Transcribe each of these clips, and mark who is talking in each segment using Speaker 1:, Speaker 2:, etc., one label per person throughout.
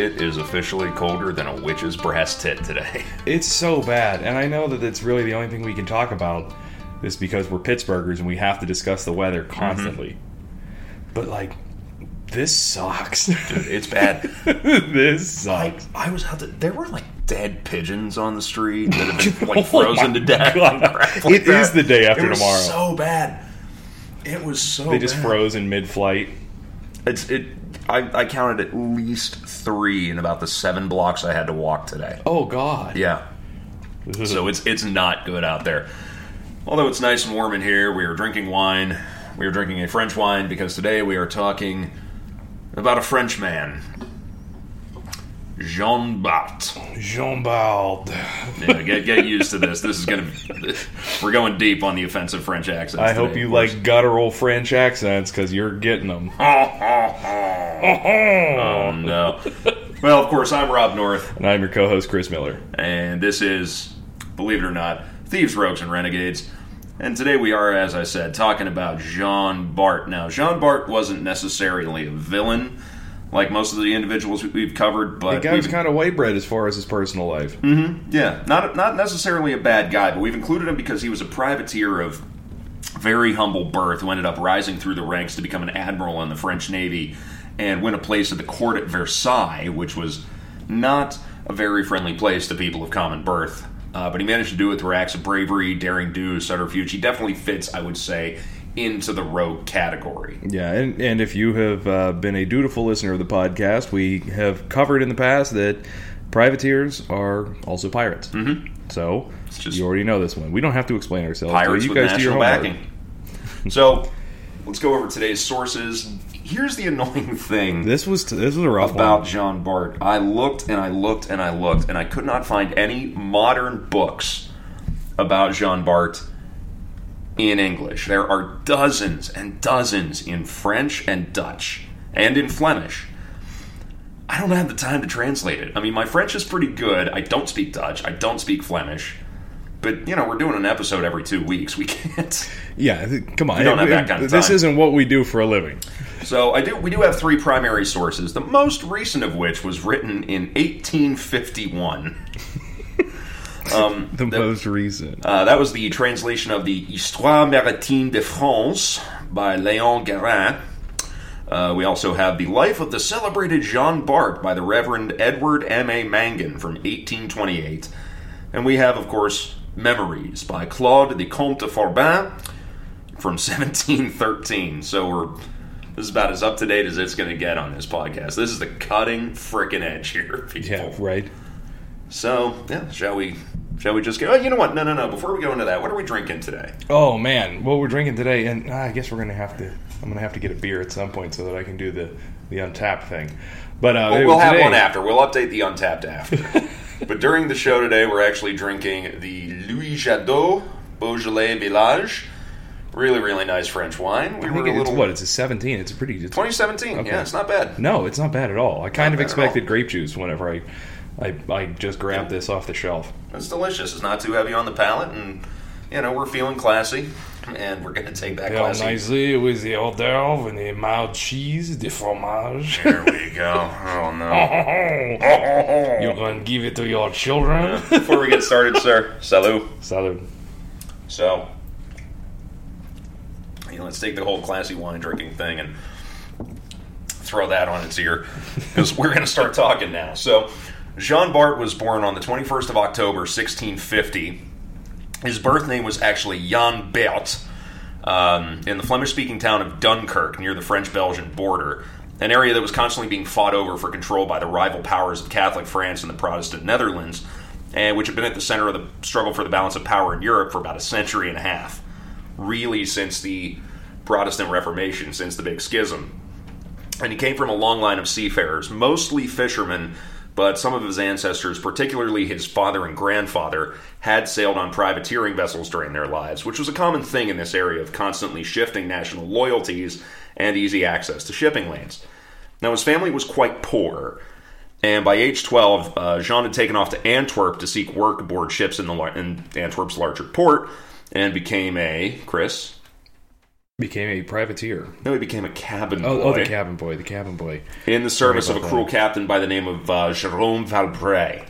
Speaker 1: it is officially colder than a witch's brass tit today.
Speaker 2: It's so bad, and I know that it's really the only thing we can talk about. Is because we're Pittsburghers and we have to discuss the weather mm-hmm. constantly. But like, this sucks.
Speaker 1: Dude, it's bad.
Speaker 2: this
Speaker 1: I,
Speaker 2: sucks.
Speaker 1: I was out there. There were like dead pigeons on the street that have been like
Speaker 2: Oh
Speaker 1: frozen
Speaker 2: my
Speaker 1: to death. Like
Speaker 2: It is the day after
Speaker 1: It was
Speaker 2: tomorrow.
Speaker 1: So bad. It was so.
Speaker 2: They just
Speaker 1: bad.
Speaker 2: froze in mid-flight.
Speaker 1: It's it. I, I counted at least three in about the seven blocks I had to walk today.
Speaker 2: Oh God.
Speaker 1: Yeah. So it's it's not good out there. Although it's nice and warm in here, we are drinking wine. We are drinking a French wine because today we are talking about a French man, Jean Bart.
Speaker 2: Jean Bald.
Speaker 1: Yeah, get get used to this. This is gonna. We're going deep on the offensive French accents.
Speaker 2: I hope
Speaker 1: today,
Speaker 2: you like guttural French accents because you're getting them.
Speaker 1: Oh no. Well, of course, I'm Rob North.
Speaker 2: And I'm your co-host Chris Miller.
Speaker 1: and this is, believe it or not, Thieves, Rogues, and Renegades. And today we are, as I said, talking about Jean Bart. Now, Jean Bart wasn't necessarily a villain like most of the individuals we've covered, but
Speaker 2: The guy was kind of white bread as far as his personal life.
Speaker 1: yeah, not not necessarily a bad guy, but we've included him because he was a privateer of very humble birth who ended up rising through the ranks to become an admiral in the French Navy and win a place at the court at Versailles, which was not a very friendly place to people of common birth. Uh, but he managed to do it through acts of bravery, daring do, subterfuge. He definitely fits, I would say, into the rogue category.
Speaker 2: Yeah, and, and if you have uh, been a dutiful listener of the podcast, we have covered in the past that privateers are also pirates. Mm-hmm. So you already know this one. We don't have to explain ourselves.
Speaker 1: Pirates
Speaker 2: you
Speaker 1: with
Speaker 2: guys do your
Speaker 1: backing. So let's go over today's sources. Here's the annoying thing.
Speaker 2: This was this was a rough
Speaker 1: about
Speaker 2: one.
Speaker 1: Jean Bart. I looked and I looked and I looked and I could not find any modern books about Jean Bart in English. There are dozens and dozens in French and Dutch and in Flemish. I don't have the time to translate it. I mean, my French is pretty good. I don't speak Dutch. I don't speak Flemish. But, you know, we're doing an episode every two weeks. We can't.
Speaker 2: Yeah, come on.
Speaker 1: We don't have that kind of
Speaker 2: this isn't what we do for a living.
Speaker 1: So I do. We do have three primary sources. The most recent of which was written in 1851. um,
Speaker 2: The most recent.
Speaker 1: uh, that was the translation of the Histoire maritime de France by Léon Guérin. Uh, we also have the life of the celebrated Jean Bart by the Reverend Edward M. A. Mangan from 1828, and we have, of course, Memories by Claude the Comte de Forbin from 1713. So we're this is about as up to date as it's going to get on this podcast. This is the cutting frickin' edge here, people.
Speaker 2: Yeah, right.
Speaker 1: So yeah, shall we? Shall we just go? Oh, you know what? No, no, no. Before we go into that, what are we drinking today?
Speaker 2: Oh man, what we're drinking today, and ah, I guess we're gonna have to. I'm gonna have to get a beer at some point so that I can do the the Untappd thing. But uh,
Speaker 1: Well, we'll have one after. We'll update the Untappd after. but during the show today, we're actually drinking the Louis Jadot Beaujolais Village. Really, really nice French wine. We
Speaker 2: I
Speaker 1: were
Speaker 2: think
Speaker 1: a
Speaker 2: it's
Speaker 1: little
Speaker 2: what? It's a 17. It's a pretty. It's,
Speaker 1: 2017.
Speaker 2: Okay.
Speaker 1: Yeah, it's not bad.
Speaker 2: no, it's not bad at all. I kind of expected grape juice whenever I, I, I just grabbed this off the shelf.
Speaker 1: It's delicious. It's not too heavy on the palate, and you know we're feeling classy, and we're going to take that classy.
Speaker 2: nicely with the hors d'oeuvre and the mild cheese, the fromage.
Speaker 1: There we go. Oh no.
Speaker 2: You're gonna give it to your children.
Speaker 1: Before we get started, sir, salut.
Speaker 2: Salud.
Speaker 1: So, you know, let's take the whole classy wine drinking thing and throw that on its ear because we're going to start talking now. So, Jean Bart was born on the 21st of October, 1650. His birth name was actually Jan Bert um, in the Flemish speaking town of Dunkirk near the French Belgian border, an area that was constantly being fought over for control by the rival powers of Catholic France and the Protestant Netherlands, and which had been at the center of the struggle for the balance of power in Europe for about a century and a half. Really, since the Protestant Reformation, since the Big Schism. And he came from a long line of seafarers, mostly fishermen, but some of his ancestors, particularly his father and grandfather, had sailed on privateering vessels during their lives, which was a common thing in this area of constantly shifting national loyalties and easy access to shipping lanes. Now, his family was quite poor, and by age 12, uh, Jean had taken off to Antwerp to seek work aboard ships in, the, in Antwerp's larger port and became a, Chris,
Speaker 2: Became a privateer.
Speaker 1: No, he became a cabin
Speaker 2: Oh,
Speaker 1: boy
Speaker 2: oh, the cabin boy. The cabin boy.
Speaker 1: in the service of a cruel
Speaker 2: that.
Speaker 1: captain by the name of uh, Jerome Valpre.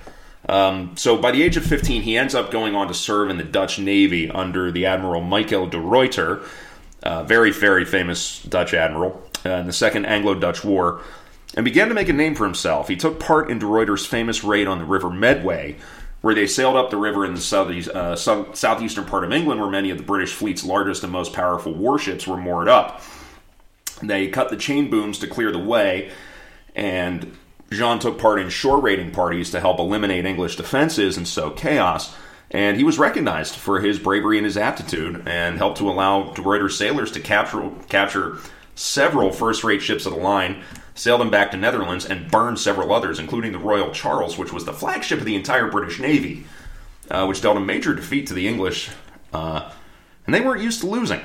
Speaker 1: Um, so by the age of 15, he ends up going on to serve in the Dutch Navy under the Admiral Michael de Ruyter, uh, very, very famous Dutch admiral, uh, in the Second Anglo-Dutch War, and began to make a name for himself. He took part in de Ruyter's famous raid on the River Medway, where they sailed up the river in the uh, southeastern part of England, where many of the British fleet's largest and most powerful warships were moored up. They cut the chain booms to clear the way, and Jean took part in shore raiding parties to help eliminate English defenses and sow chaos. And he was recognized for his bravery and his aptitude, and helped to allow De Ruyter's sailors to capture capture several first-rate ships of the line, sail them back to Netherlands, and burned several others, including the Royal Charles, which was the flagship of the entire British Navy, uh, which dealt a major defeat to the English, uh, and they weren't used to losing.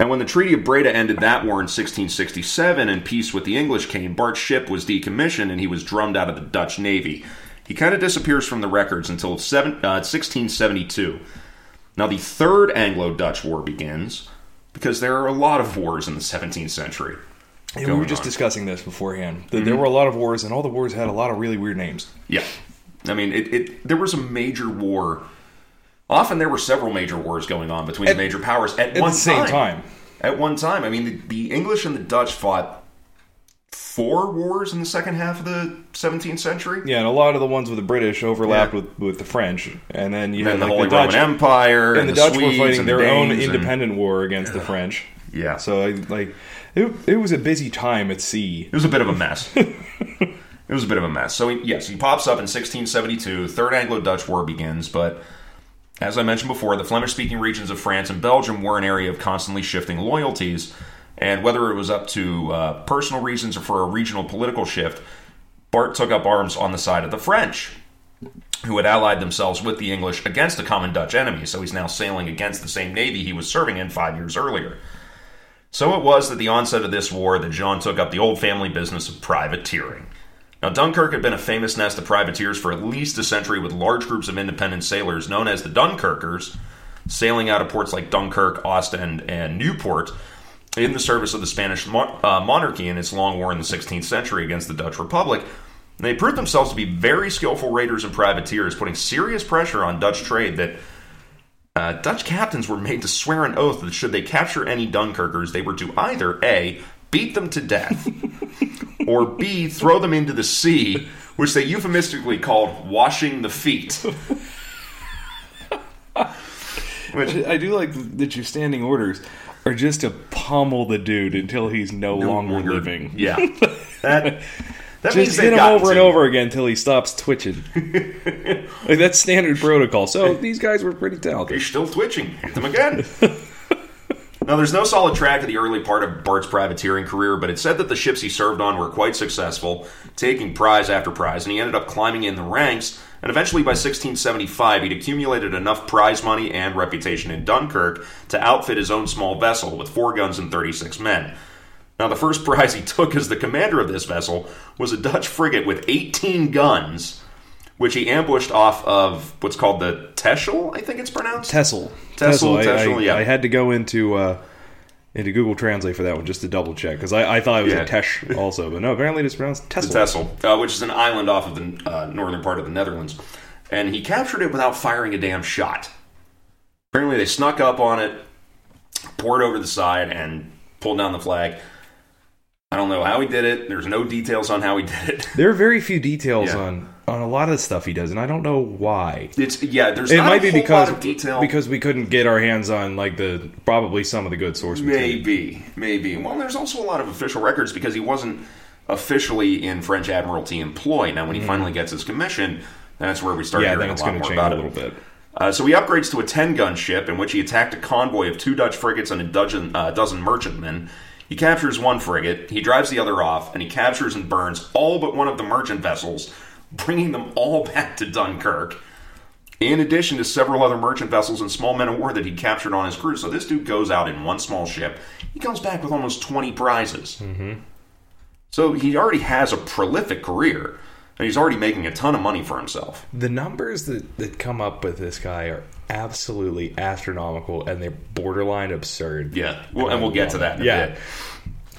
Speaker 1: And when the Treaty of Breda ended that war in 1667 and peace with the English came, Bart's ship was decommissioned and he was drummed out of the Dutch Navy. He kind of disappears from the records until seven, uh, 1672. Now, the Third Anglo Dutch War begins because there are a lot of wars in the 17th century.
Speaker 2: We were just
Speaker 1: on.
Speaker 2: discussing this beforehand. That There mm-hmm. were a lot of wars, and all the wars had a lot of really weird names.
Speaker 1: Yeah. I mean, it, it there was a major war. Often there were several major wars going on between
Speaker 2: At-
Speaker 1: the major powers at,
Speaker 2: At
Speaker 1: one
Speaker 2: the same time.
Speaker 1: At one time. I mean, the, the English and the Dutch fought four wars in the second half of the 17th century.
Speaker 2: Yeah, and a lot of the ones with the British overlapped
Speaker 1: Yeah.
Speaker 2: with, with the French, and then you had
Speaker 1: the
Speaker 2: like
Speaker 1: Holy
Speaker 2: the Dutch,
Speaker 1: Roman Empire and,
Speaker 2: and the, Dutch
Speaker 1: Swedes
Speaker 2: were fighting their
Speaker 1: the
Speaker 2: own
Speaker 1: and-
Speaker 2: independent war against the French.
Speaker 1: yeah.
Speaker 2: So I, like, it, it was a busy time at sea.
Speaker 1: It was a bit of a mess. it was a bit of a mess. So, he, yes, he pops up in 1672. Third Anglo-Dutch War begins, but as I mentioned before, the Flemish-speaking regions of France and Belgium were an area of constantly shifting loyalties, and whether it was up to uh, personal reasons or for a regional political shift, Bart took up arms on the side of the French, who had allied themselves with the English against a common Dutch enemy. So he's now sailing against the same navy he was serving in five years earlier. So it was at the onset of this war that Jean took up the old family business of privateering. Now, Dunkirk had been a famous nest of privateers for at least a century, with large groups of independent sailors known as the Dunkirkers sailing out of ports like Dunkirk, Ostend, and Newport in the service of the Spanish uh, monarchy in its long war in the 16th century against the Dutch Republic. And they proved themselves to be very skillful raiders and privateers, putting serious pressure on Dutch trade that uh, Dutch captains were made to swear an oath that should they capture any Dunkirkers, they were to either A, beat them to death, or B, throw them into the sea, which they euphemistically called washing the feet. which,
Speaker 2: I do like that your standing orders are just to pummel the dude until he's no, longer, living.
Speaker 1: Yeah. That, that
Speaker 2: Just hit him over and over again until he stops twitching. like that's standard protocol. So these guys were pretty talented.
Speaker 1: They're still twitching. Hit them again. now, there's no solid track of the early part of Bart's privateering career, but it's said that the ships he served on were quite successful, taking prize after prize, and he ended up climbing in the ranks. And eventually, by 1675, he'd accumulated enough prize money and reputation in Dunkirk to outfit his own small vessel with four guns and 36 men. Now, the first prize he took as the commander of this vessel was a Dutch frigate with 18 guns, which he ambushed off of what's called the Teschel, I think it's pronounced.
Speaker 2: Tessel.
Speaker 1: Tessel,
Speaker 2: I,
Speaker 1: Tessel,
Speaker 2: I,
Speaker 1: yeah.
Speaker 2: I had to go into uh, into Google Translate for that one just to double check because I, I thought it was
Speaker 1: Yeah.
Speaker 2: a Tesh also, but no, apparently it's pronounced Tessel.
Speaker 1: Texel, uh, which is an island off of the uh, northern part of the Netherlands. And he captured it without firing a damn shot. Apparently, they snuck up on it, poured over the side, and pulled down the flag. I don't know how he did it. There's no details on how he did it.
Speaker 2: There are very few details
Speaker 1: Yeah.
Speaker 2: on on a lot of the stuff he does, and I don't know why.
Speaker 1: It's yeah. There's
Speaker 2: It
Speaker 1: not
Speaker 2: might
Speaker 1: a
Speaker 2: be because
Speaker 1: lot of detail.
Speaker 2: because we couldn't get our hands on like the probably some of the good source material.
Speaker 1: Maybe, maybe. Well, there's also a lot of official records because he wasn't officially in French Admiralty employ. Now, when he finally gets his commission, that's where we start.
Speaker 2: Yeah,
Speaker 1: hearing
Speaker 2: then
Speaker 1: a
Speaker 2: it's
Speaker 1: lot
Speaker 2: going to
Speaker 1: more
Speaker 2: change
Speaker 1: about
Speaker 2: a
Speaker 1: it.
Speaker 2: little bit.
Speaker 1: Uh, so he upgrades to a 10 gun ship in which he attacked a convoy of two Dutch frigates and a dozen, uh, dozen merchantmen. He captures one frigate, he drives the other off, and he captures and burns all but one of the merchant vessels, bringing them all back to Dunkirk. In addition to several other merchant vessels and small men of war that he captured on his cruise. So this dude goes out in one small ship. He comes back with almost 20 prizes. Mm-hmm. So he already has a prolific career. And he's already making a ton of money for himself.
Speaker 2: The numbers that, that come up with this guy are absolutely astronomical and they're borderline absurd.
Speaker 1: Yeah, well, and we'll get to that. In a
Speaker 2: Yeah.
Speaker 1: bit.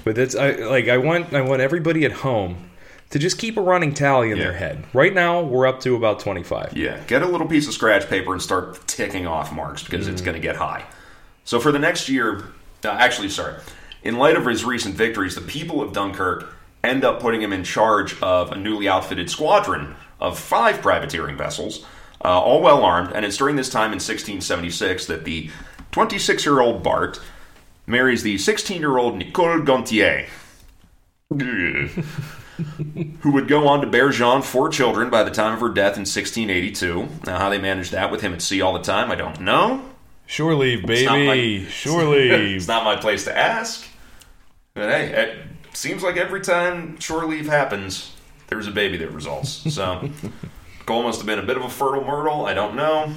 Speaker 2: But that's I like I want I want everybody at home to just keep a running tally in their head. Right now we're up to about 25.
Speaker 1: Yeah, get a little piece of scratch paper and start ticking off marks because it's
Speaker 2: Mm.
Speaker 1: going to get high. So for the next year, uh, actually, sorry, in light of his recent victories, the people of Dunkirk end up putting him in charge of a newly outfitted squadron of five privateering vessels, uh, all well armed. And it's during this time in 1676 that the 26 year old Bart marries the 16 year old Nicole Gontier. who would go on to bear Jean four children by the time of her death in 1682. Now, how they managed that with him at sea all the time, I don't know. Not
Speaker 2: baby.
Speaker 1: my-
Speaker 2: leave.
Speaker 1: It's not my place to ask. But hey, seems like every time shore leave happens, there's a baby that results. So, Cole must have been a bit of a fertile myrtle. I don't know.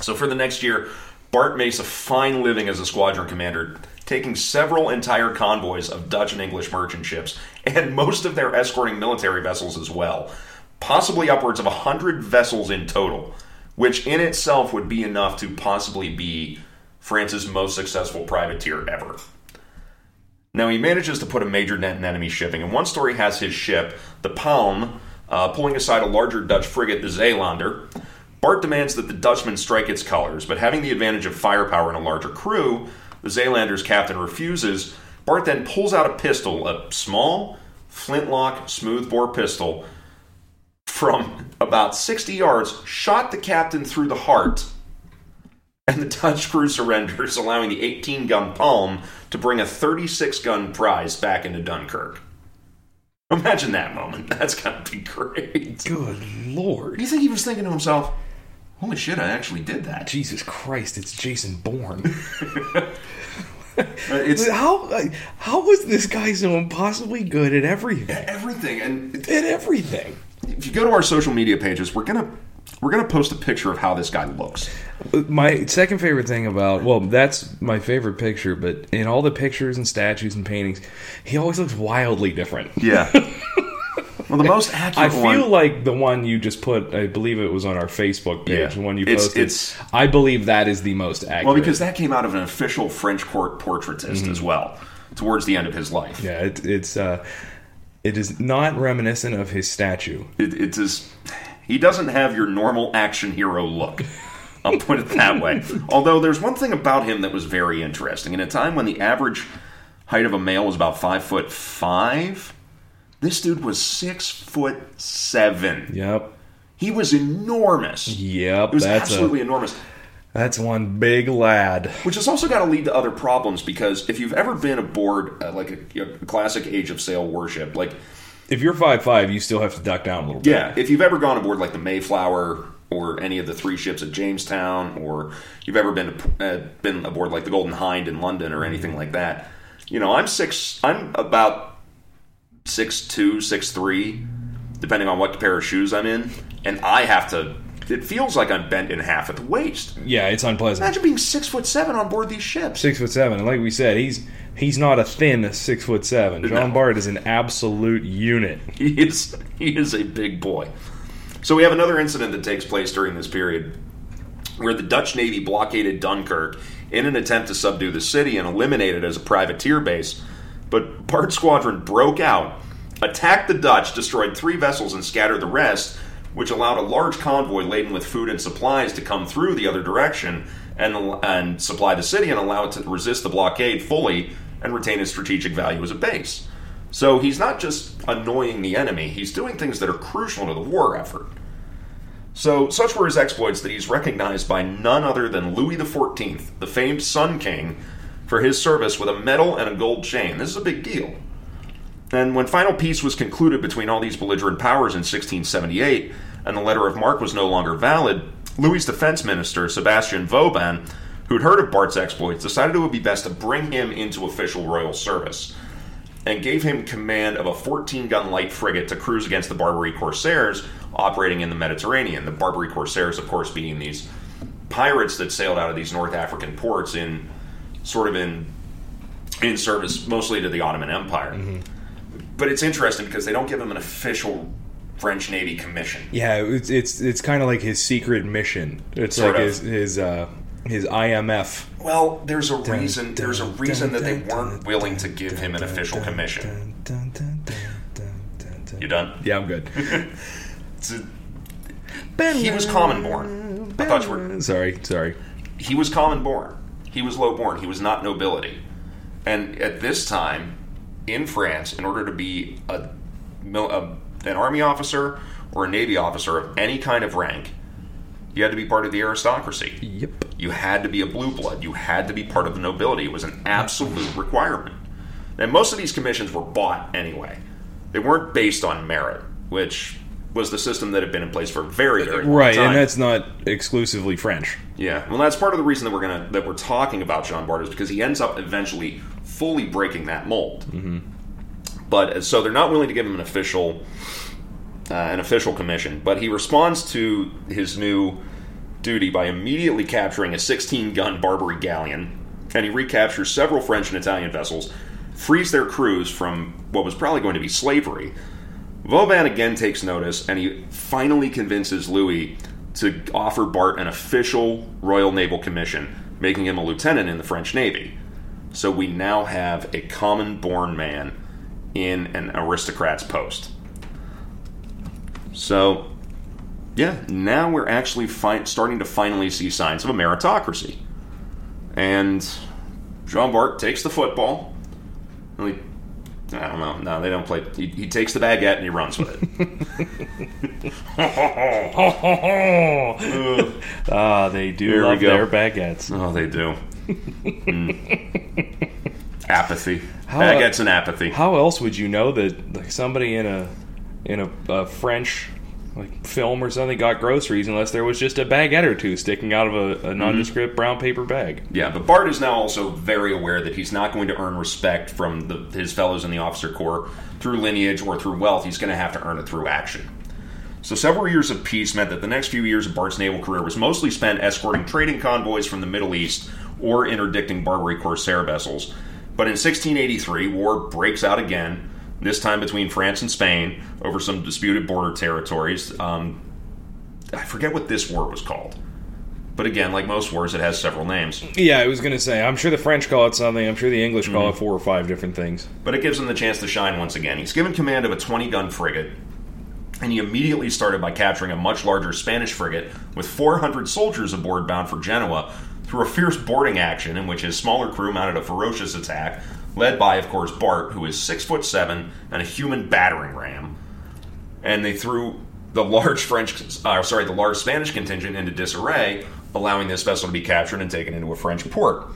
Speaker 1: So, for the next year, Bart makes a fine living as a squadron commander, taking several entire convoys of Dutch and English merchant ships, and most of their escorting military vessels as well. Possibly upwards of 100 vessels in total, which in itself would be enough to possibly be France's most successful privateer ever. Now, he manages to put a major dent in enemy shipping, and one story has his ship, the Palm, uh, pulling aside a larger Dutch frigate, the Zeelander. Bart demands that the Dutchman strike its colors, but having the advantage of firepower and a larger crew, the Zeelander's captain refuses. Bart then pulls out a pistol, a small, flintlock, smoothbore pistol, from about 60 yards, shot the captain through the heart, and the Dutch crew surrenders, allowing the 18 gun Palm to bring a 36 gun prize back into Dunkirk. Imagine that moment. That's gotta be great.
Speaker 2: Good lord.
Speaker 1: Do you think he was thinking to himself, holy shit, I actually did that?
Speaker 2: Jesus Christ, it's Jason Bourne.
Speaker 1: It's
Speaker 2: how how was this guy so impossibly good at everything?
Speaker 1: everything. And
Speaker 2: At everything.
Speaker 1: if you go to our social media pages, we're gonna we're gonna post a picture of how this guy looks.
Speaker 2: My second favorite thing about well, that's my favorite picture, but in all the pictures and statues and paintings, he always looks wildly different.
Speaker 1: Yeah. well, the most accurate.
Speaker 2: I feel
Speaker 1: one.
Speaker 2: like the one you just put, I believe it was on our Facebook page,
Speaker 1: Yeah.
Speaker 2: the one you
Speaker 1: It's-
Speaker 2: posted.
Speaker 1: it's-
Speaker 2: I believe that is the most accurate.
Speaker 1: Well, because that came out of an official French court portraitist as well, towards the end of his life.
Speaker 2: yeah, it, it's uh, it is not reminiscent of his statue.
Speaker 1: It, it's just he doesn't have your normal action hero look. I'll put it that way. Although there's one thing about him that was very interesting. In a time when the average height of a male was about five foot five, this dude was six foot seven.
Speaker 2: Yep,
Speaker 1: He was enormous.
Speaker 2: yep.
Speaker 1: It was
Speaker 2: that's
Speaker 1: absolutely
Speaker 2: a,
Speaker 1: enormous.
Speaker 2: that's one big lad.
Speaker 1: Which has also got to lead to other problems because if you've ever been aboard uh, like a, a classic Age of Sail warship, like
Speaker 2: If you're five five, you still have to duck down a little bit.
Speaker 1: Yeah, if you've ever gone aboard like the Mayflower or any of the three ships at Jamestown, or you've ever been uh, been aboard like the Golden Hind in London or anything like that, you know, I'm six. I'm about six two, six three, depending on what pair of shoes I'm in, and I have to. It feels like I'm bent in half at the waist.
Speaker 2: yeah, it's unpleasant.
Speaker 1: Imagine being six foot seven on board these ships.
Speaker 2: Six foot seven, and like we said, he's he's not a thin six foot seven. John
Speaker 1: No.
Speaker 2: Bart is an absolute unit.
Speaker 1: He is he is a big boy. So we have another incident that takes place during this period where the Dutch Navy blockaded Dunkirk in an attempt to subdue the city and eliminate it as a privateer base. But Bart's squadron broke out, attacked the Dutch, destroyed three vessels, and scattered the rest, which allowed a large convoy laden with food and supplies to come through the other direction and, and supply the city and allow it to resist the blockade fully and retain its strategic value as a base. So he's not just annoying the enemy, he's doing things that are crucial to the war effort. So, such were his exploits that he's recognized by none other than Louis XIV, the famed Sun King, for his service with a medal and a gold chain. This is a big deal. And when final peace was concluded between all these belligerent powers in 1678, and the letter of marque was no longer valid, Louis's defense minister, Sebastian Vauban, who'd heard of Bart's exploits, decided it would be best to bring him into official royal service and gave him command of a 14 gun light frigate to cruise against the Barbary Corsairs operating in the Mediterranean. The Barbary Corsairs, of course, being these pirates that sailed out of these North African ports in sort of in in service mostly to the Ottoman Empire. Mm-hmm. But it's interesting because they don't give him an official French Navy commission.
Speaker 2: Yeah, it's it's it's kind of like his secret mission. It's
Speaker 1: Sort
Speaker 2: like
Speaker 1: of.
Speaker 2: his his uh his IMF.
Speaker 1: Well, there's a reason. There's a
Speaker 2: dun,
Speaker 1: reason that they weren't
Speaker 2: dun,
Speaker 1: willing to give him an official commission. You done?
Speaker 2: Yeah, I'm good.
Speaker 1: A- he was common born. I thought you were.
Speaker 2: Sorry, sorry.
Speaker 1: He was common born. He was low born. He was not nobility. And at this time, in France, in order to be a, a an army officer or a navy officer of any kind of rank, you had to be part of the aristocracy.
Speaker 2: Yep.
Speaker 1: You had to be a blue blood. You had to be part of the nobility. It was an absolute requirement. And most of these commissions were bought anyway. They weren't based on merit, which was the system that had been in place for very, very long
Speaker 2: Right,
Speaker 1: time.
Speaker 2: and that's not exclusively French.
Speaker 1: yeah. Well, that's part of the reason that we're gonna that we're talking about Jean Bart is because he ends up eventually fully breaking that mold. Mm-hmm. But uh, so they're not willing to give him an official uh, an official commission, but he responds to his new duty by immediately capturing a 16 gun Barbary galleon, and he recaptures several French and Italian vessels, frees their crews from what was probably going to be slavery. Vauban again takes notice, and he finally convinces Louis to offer Bart an official Royal Naval Commission, making him a lieutenant in the French Navy. So we now have a common born man in an aristocrat's post. So, yeah, now we're actually fi- starting to finally see signs of a meritocracy. And Jean Bart takes the football. and he- I don't know. No, they don't play. He, he takes the baguette and he runs with it.
Speaker 2: Ah, they do
Speaker 1: Here
Speaker 2: love their baguettes.
Speaker 1: oh, they do. Mm. Apathy.
Speaker 2: How-
Speaker 1: Baguettes uh, and apathy.
Speaker 2: How else would you know that like somebody in a in a, a French like film or something got groceries unless there was just a baguette or two sticking out of a, a mm-hmm. nondescript brown paper bag?
Speaker 1: Yeah, but Bart is now also very aware that he's not going to earn respect from the, his fellows in the officer corps through lineage or through wealth. He's going to have to earn it through action. So, several years of peace meant that the next few years of Bart's naval career was mostly spent escorting trading convoys from the Middle East or interdicting Barbary corsair vessels. But in 1683, war breaks out again, this time between France and Spain over some disputed border territories. Um, I forget what this war was called. But again, like most wars, it has several names.
Speaker 2: Yeah, I was gonna say. I'm sure the French call it something. I'm sure the English call
Speaker 1: Mm-hmm.
Speaker 2: it four or five different things.
Speaker 1: but it gives him the chance to shine once again. He's given command of a 20 gun frigate, and he immediately started by capturing a much larger Spanish frigate with 400 soldiers aboard bound for Genoa through a fierce boarding action in which his smaller crew mounted a ferocious attack, led by, of course, Bart, who is six foot seven and a human battering ram. And they threw the large French, uh, sorry, the large Spanish contingent into disarray, allowing this vessel to be captured and taken into a French port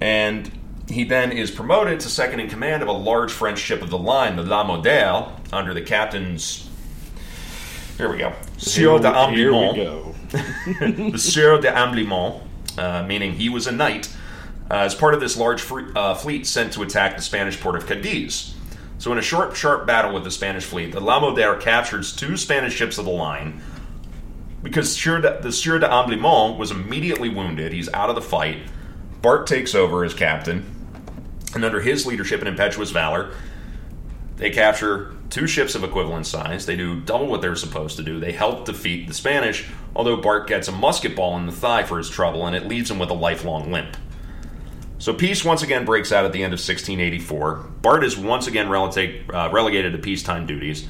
Speaker 1: and he then is promoted to second in command of a large French ship of the line, the La Modèle, under the captain's. Here we go. Sieur de
Speaker 2: we
Speaker 1: Amblimont.
Speaker 2: go.
Speaker 1: the Sieur de Amblimont, meaning he was a knight, uh, as part of this large free, uh, fleet sent to attack the Spanish port of Cadiz. So, in a short, sharp battle with the Spanish fleet, the La Modère captures two Spanish ships of the line. Because Sieur de, the Sieur de Amblimont was immediately wounded, he's out of the fight. Bart takes over as captain, and under his leadership and impetuous valor, they capture two ships of equivalent size. They do double what they're supposed to do. They help defeat the Spanish, although Bart gets a musket ball in the thigh for his trouble, and it leaves him with a lifelong limp. So peace once again breaks out at the end of 1684. Bart is once again uh, relegated to peacetime duties,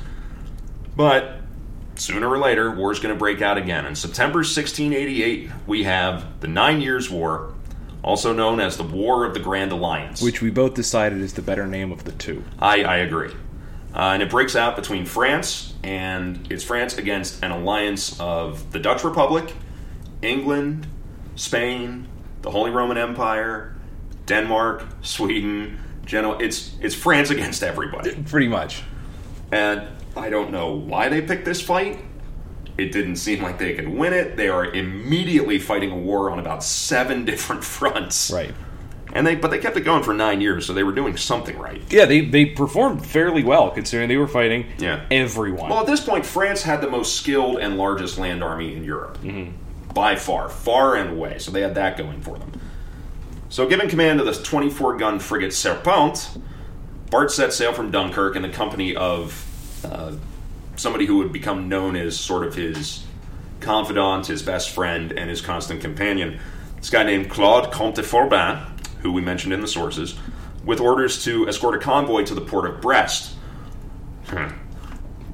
Speaker 1: but sooner or later, war's going to break out again. In September 1688, we have the Nine Years' War, also known as the War of the Grand Alliance.
Speaker 2: Which we both decided is the better name of the two.
Speaker 1: I, I agree. Uh, and it breaks out between France and it's France against an alliance of the Dutch Republic, England, Spain, the Holy Roman Empire, Denmark, Sweden, Genoa. It's it's France against everybody.
Speaker 2: Pretty much.
Speaker 1: And I don't know why they picked this fight. It didn't seem like they could win it. They are immediately fighting a war on about seven different fronts.
Speaker 2: Right.
Speaker 1: And they but they kept it going for nine years, so they were doing something right.
Speaker 2: Yeah, they, they performed fairly well considering they were fighting
Speaker 1: Yeah.
Speaker 2: everyone.
Speaker 1: Well, at this point, France had the most skilled and largest land army in Europe. By far, far and away. So they had that going for them. So, given command of the 24 gun frigate Serpent, Bart set sail from Dunkirk in the company of uh, somebody who would become known as sort of his confidant, his best friend, and his constant companion. This guy named Claude Comte de Forbin, who we mentioned in the sources, with orders to escort a convoy to the port of Brest. Hmm.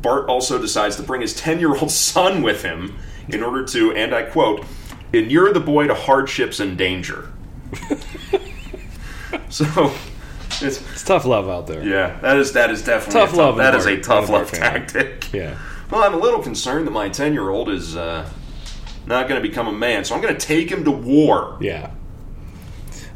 Speaker 1: Bart also decides to bring his 10 year old son with him in order to, and I quote, inure the boy to hardships and danger. so, it's,
Speaker 2: It's tough love out there.
Speaker 1: yeah, that is that is definitely
Speaker 2: Tough
Speaker 1: a
Speaker 2: love
Speaker 1: That
Speaker 2: on
Speaker 1: is
Speaker 2: the
Speaker 1: a tough
Speaker 2: on the part
Speaker 1: love
Speaker 2: family.
Speaker 1: tactic.
Speaker 2: Yeah.
Speaker 1: Well, I'm a little concerned that my 10 year old is uh, not going to become a man, so I'm going to take him to war.
Speaker 2: Yeah.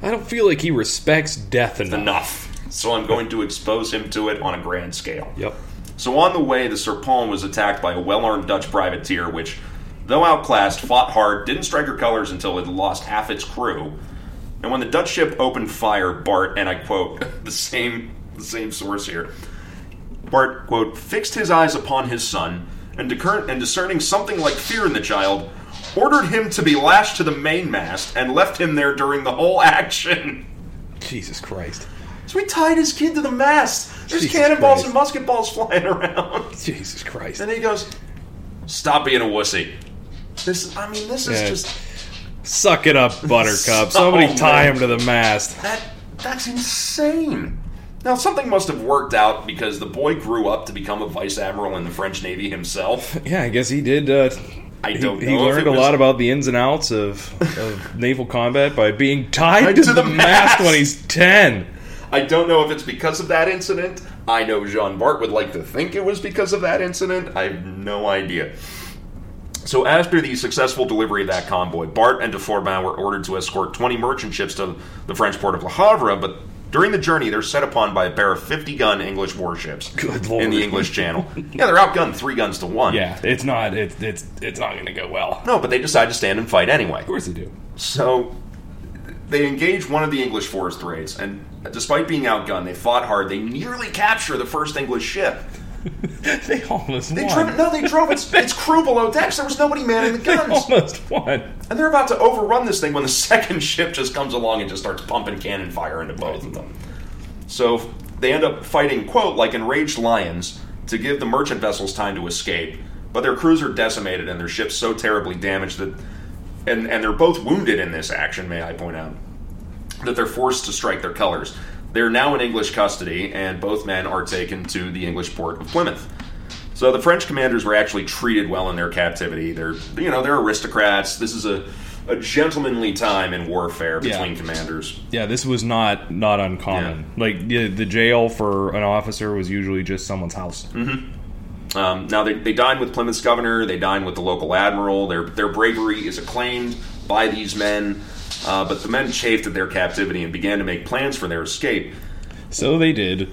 Speaker 2: I don't feel like he respects death enough.
Speaker 1: Enough. So I'm going to expose him to it on a grand scale.
Speaker 2: Yep.
Speaker 1: So on the way, the Serpent was attacked by a well-armed Dutch privateer, which, though outclassed, fought hard, didn't strike her colors until it lost half its crew. And when the Dutch ship opened fire, Bart, and I quote the same the same source here, Bart quote fixed his eyes upon his son, and, discern- and discerning something like fear in the child, ordered him to be lashed to the mainmast and left him there during the whole action.
Speaker 2: Jesus Christ.
Speaker 1: So he tied his kid to the mast. There's
Speaker 2: Jesus
Speaker 1: cannonballs
Speaker 2: Christ.
Speaker 1: and musket balls flying around.
Speaker 2: Jesus Christ.
Speaker 1: And he goes, "Stop being a wussy." This, I mean, this is
Speaker 2: Yeah.
Speaker 1: just
Speaker 2: Suck it up, Buttercup. Oh, Somebody
Speaker 1: Oh,
Speaker 2: tie him to the mast.
Speaker 1: that. That's insane. Now something must have worked out because the boy grew up to become a vice admiral in the French Navy himself.
Speaker 2: Yeah, I guess he did. Uh,
Speaker 1: I
Speaker 2: he,
Speaker 1: don't
Speaker 2: he
Speaker 1: know. if
Speaker 2: learned a
Speaker 1: was-
Speaker 2: lot about the ins and outs of, of naval combat by being tied
Speaker 1: to
Speaker 2: to,
Speaker 1: the
Speaker 2: the, mast
Speaker 1: mast.
Speaker 2: when he's 10.
Speaker 1: I don't know if it's because of that incident. I know Jean Bart would like to think it was because of that incident. I have no idea. So after the successful delivery of that convoy, Bart and de Forbin were ordered to escort 20 merchant ships to the French port of Le Havre, but during the journey, they're set upon by a pair of 50-gun English warships
Speaker 2: Good
Speaker 1: in the English Channel. yeah, they're outgunned three guns to one.
Speaker 2: Yeah, it's not. It's it's it's not going to go well.
Speaker 1: No, but they decide to stand and fight anyway.
Speaker 2: Of course they do.
Speaker 1: So they engage one of the English forest raids, and despite being outgunned, they fought hard. They nearly capture the first English ship.
Speaker 2: they almost
Speaker 1: They
Speaker 2: won.
Speaker 1: drove, no, they drove its, its crew below decks. There was nobody manning the
Speaker 2: They
Speaker 1: guns.
Speaker 2: almost won.
Speaker 1: And they're about to overrun this thing when the second ship just comes along and just starts pumping cannon fire into both of them. So they end up fighting, quote, like enraged lions to give the merchant vessels time to escape. But their crews are decimated and their ships so terribly damaged that. And, and they're both wounded in this action, may I point out, that they're forced to strike their colors. They're now in English custody, and both men are taken to the English port of Plymouth. So the French commanders were actually treated well in their captivity. They're you know they're aristocrats. This is a, a gentlemanly time in warfare between
Speaker 2: Yeah.
Speaker 1: commanders.
Speaker 2: Yeah, this was not not uncommon. Like the, the jail for an officer was usually just someone's house.
Speaker 1: Um, now they, they dine with Plymouth's governor. They dine with the local admiral. Their their bravery is acclaimed by these men. Uh, but the men chafed at their captivity and began to make plans for their escape.
Speaker 2: So they did.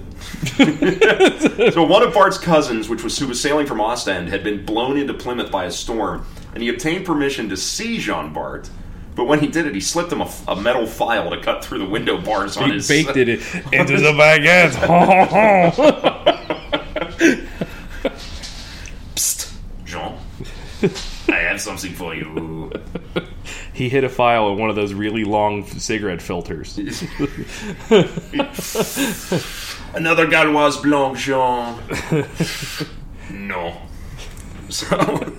Speaker 1: So one of Bart's cousins, which was who was sailing from Ostend, had been blown into Plymouth by a storm, and he obtained permission to see Jean Bart. But when he did it, he slipped him a, a metal file to cut through the window bars on
Speaker 2: He
Speaker 1: his.
Speaker 2: baked it into the baguette.
Speaker 1: Psst, Jean, I have something for you.
Speaker 2: He hit a file in one of those really long cigarette filters.
Speaker 1: Another Gauloise Blanc, Jean. no. So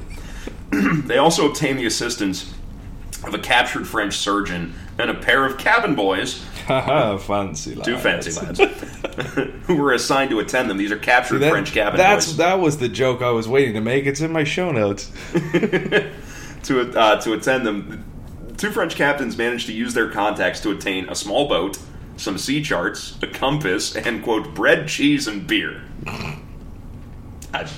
Speaker 1: they also obtained the assistance of a captured French surgeon and a pair of cabin boys
Speaker 2: Haha, fancy lads.
Speaker 1: Two fancy lads who were assigned to attend them. These are captured
Speaker 2: That-
Speaker 1: French cabin
Speaker 2: that's
Speaker 1: boys
Speaker 2: that was the joke I was waiting to make. It's in my show notes.
Speaker 1: to uh, to attend them. Two French captains managed to use their contacts to obtain a small boat, some sea charts, a compass, and quote bread, cheese, and beer. That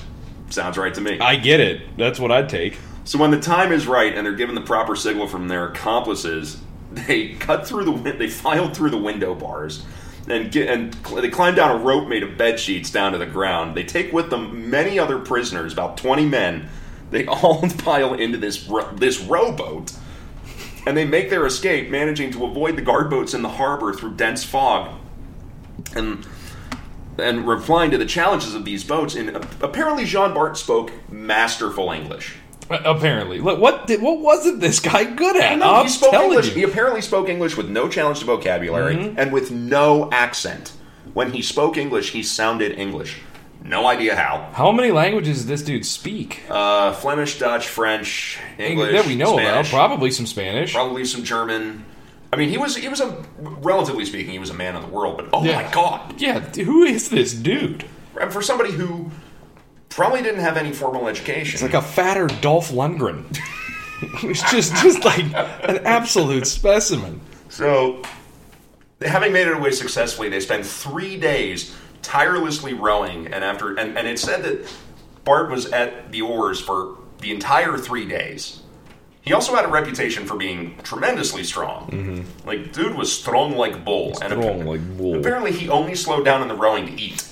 Speaker 1: sounds right to me.
Speaker 2: I get it. That's what I'd take.
Speaker 1: So when the time is right and they're given the proper signal from their accomplices, they cut through the win- they filed through the window bars and get and cl- they climb down a rope made of bed sheets down to the ground. They take with them many other prisoners, about twenty men. They all pile into this ro- this rowboat, and they make their escape, managing to avoid the guard boats in the harbor through dense fog. And and replying to the challenges of these boats, in apparently Jean Bart spoke masterful English.
Speaker 2: Apparently, Look, what did, what wasn't this guy good at?
Speaker 1: No, he spoke English. He apparently spoke English with no challenge to vocabulary mm-hmm. and with no accent. When he spoke English, he sounded English. No idea how.
Speaker 2: How many languages does this dude speak?
Speaker 1: Uh, Flemish, Dutch, French, English.
Speaker 2: that we know
Speaker 1: Spanish,
Speaker 2: about. Probably some Spanish.
Speaker 1: probably some German. I mean, he was he was a relatively speaking, he was a man of the world. But oh
Speaker 2: Yeah.
Speaker 1: my god!
Speaker 2: Yeah, who is this dude?
Speaker 1: And for somebody who probably didn't have any formal education,
Speaker 2: It's like a fatter Dolph Lundgren. It's just just like an absolute specimen.
Speaker 1: So, having made it away successfully, they spend three days tirelessly rowing, and after and, and it said that Bart was at the oars for the entire three days. He also had a reputation for being tremendously strong. Like, dude was strong like bull. and
Speaker 2: Mm-hmm. Strong like bull.
Speaker 1: Apparently, he only slowed down in the rowing to eat.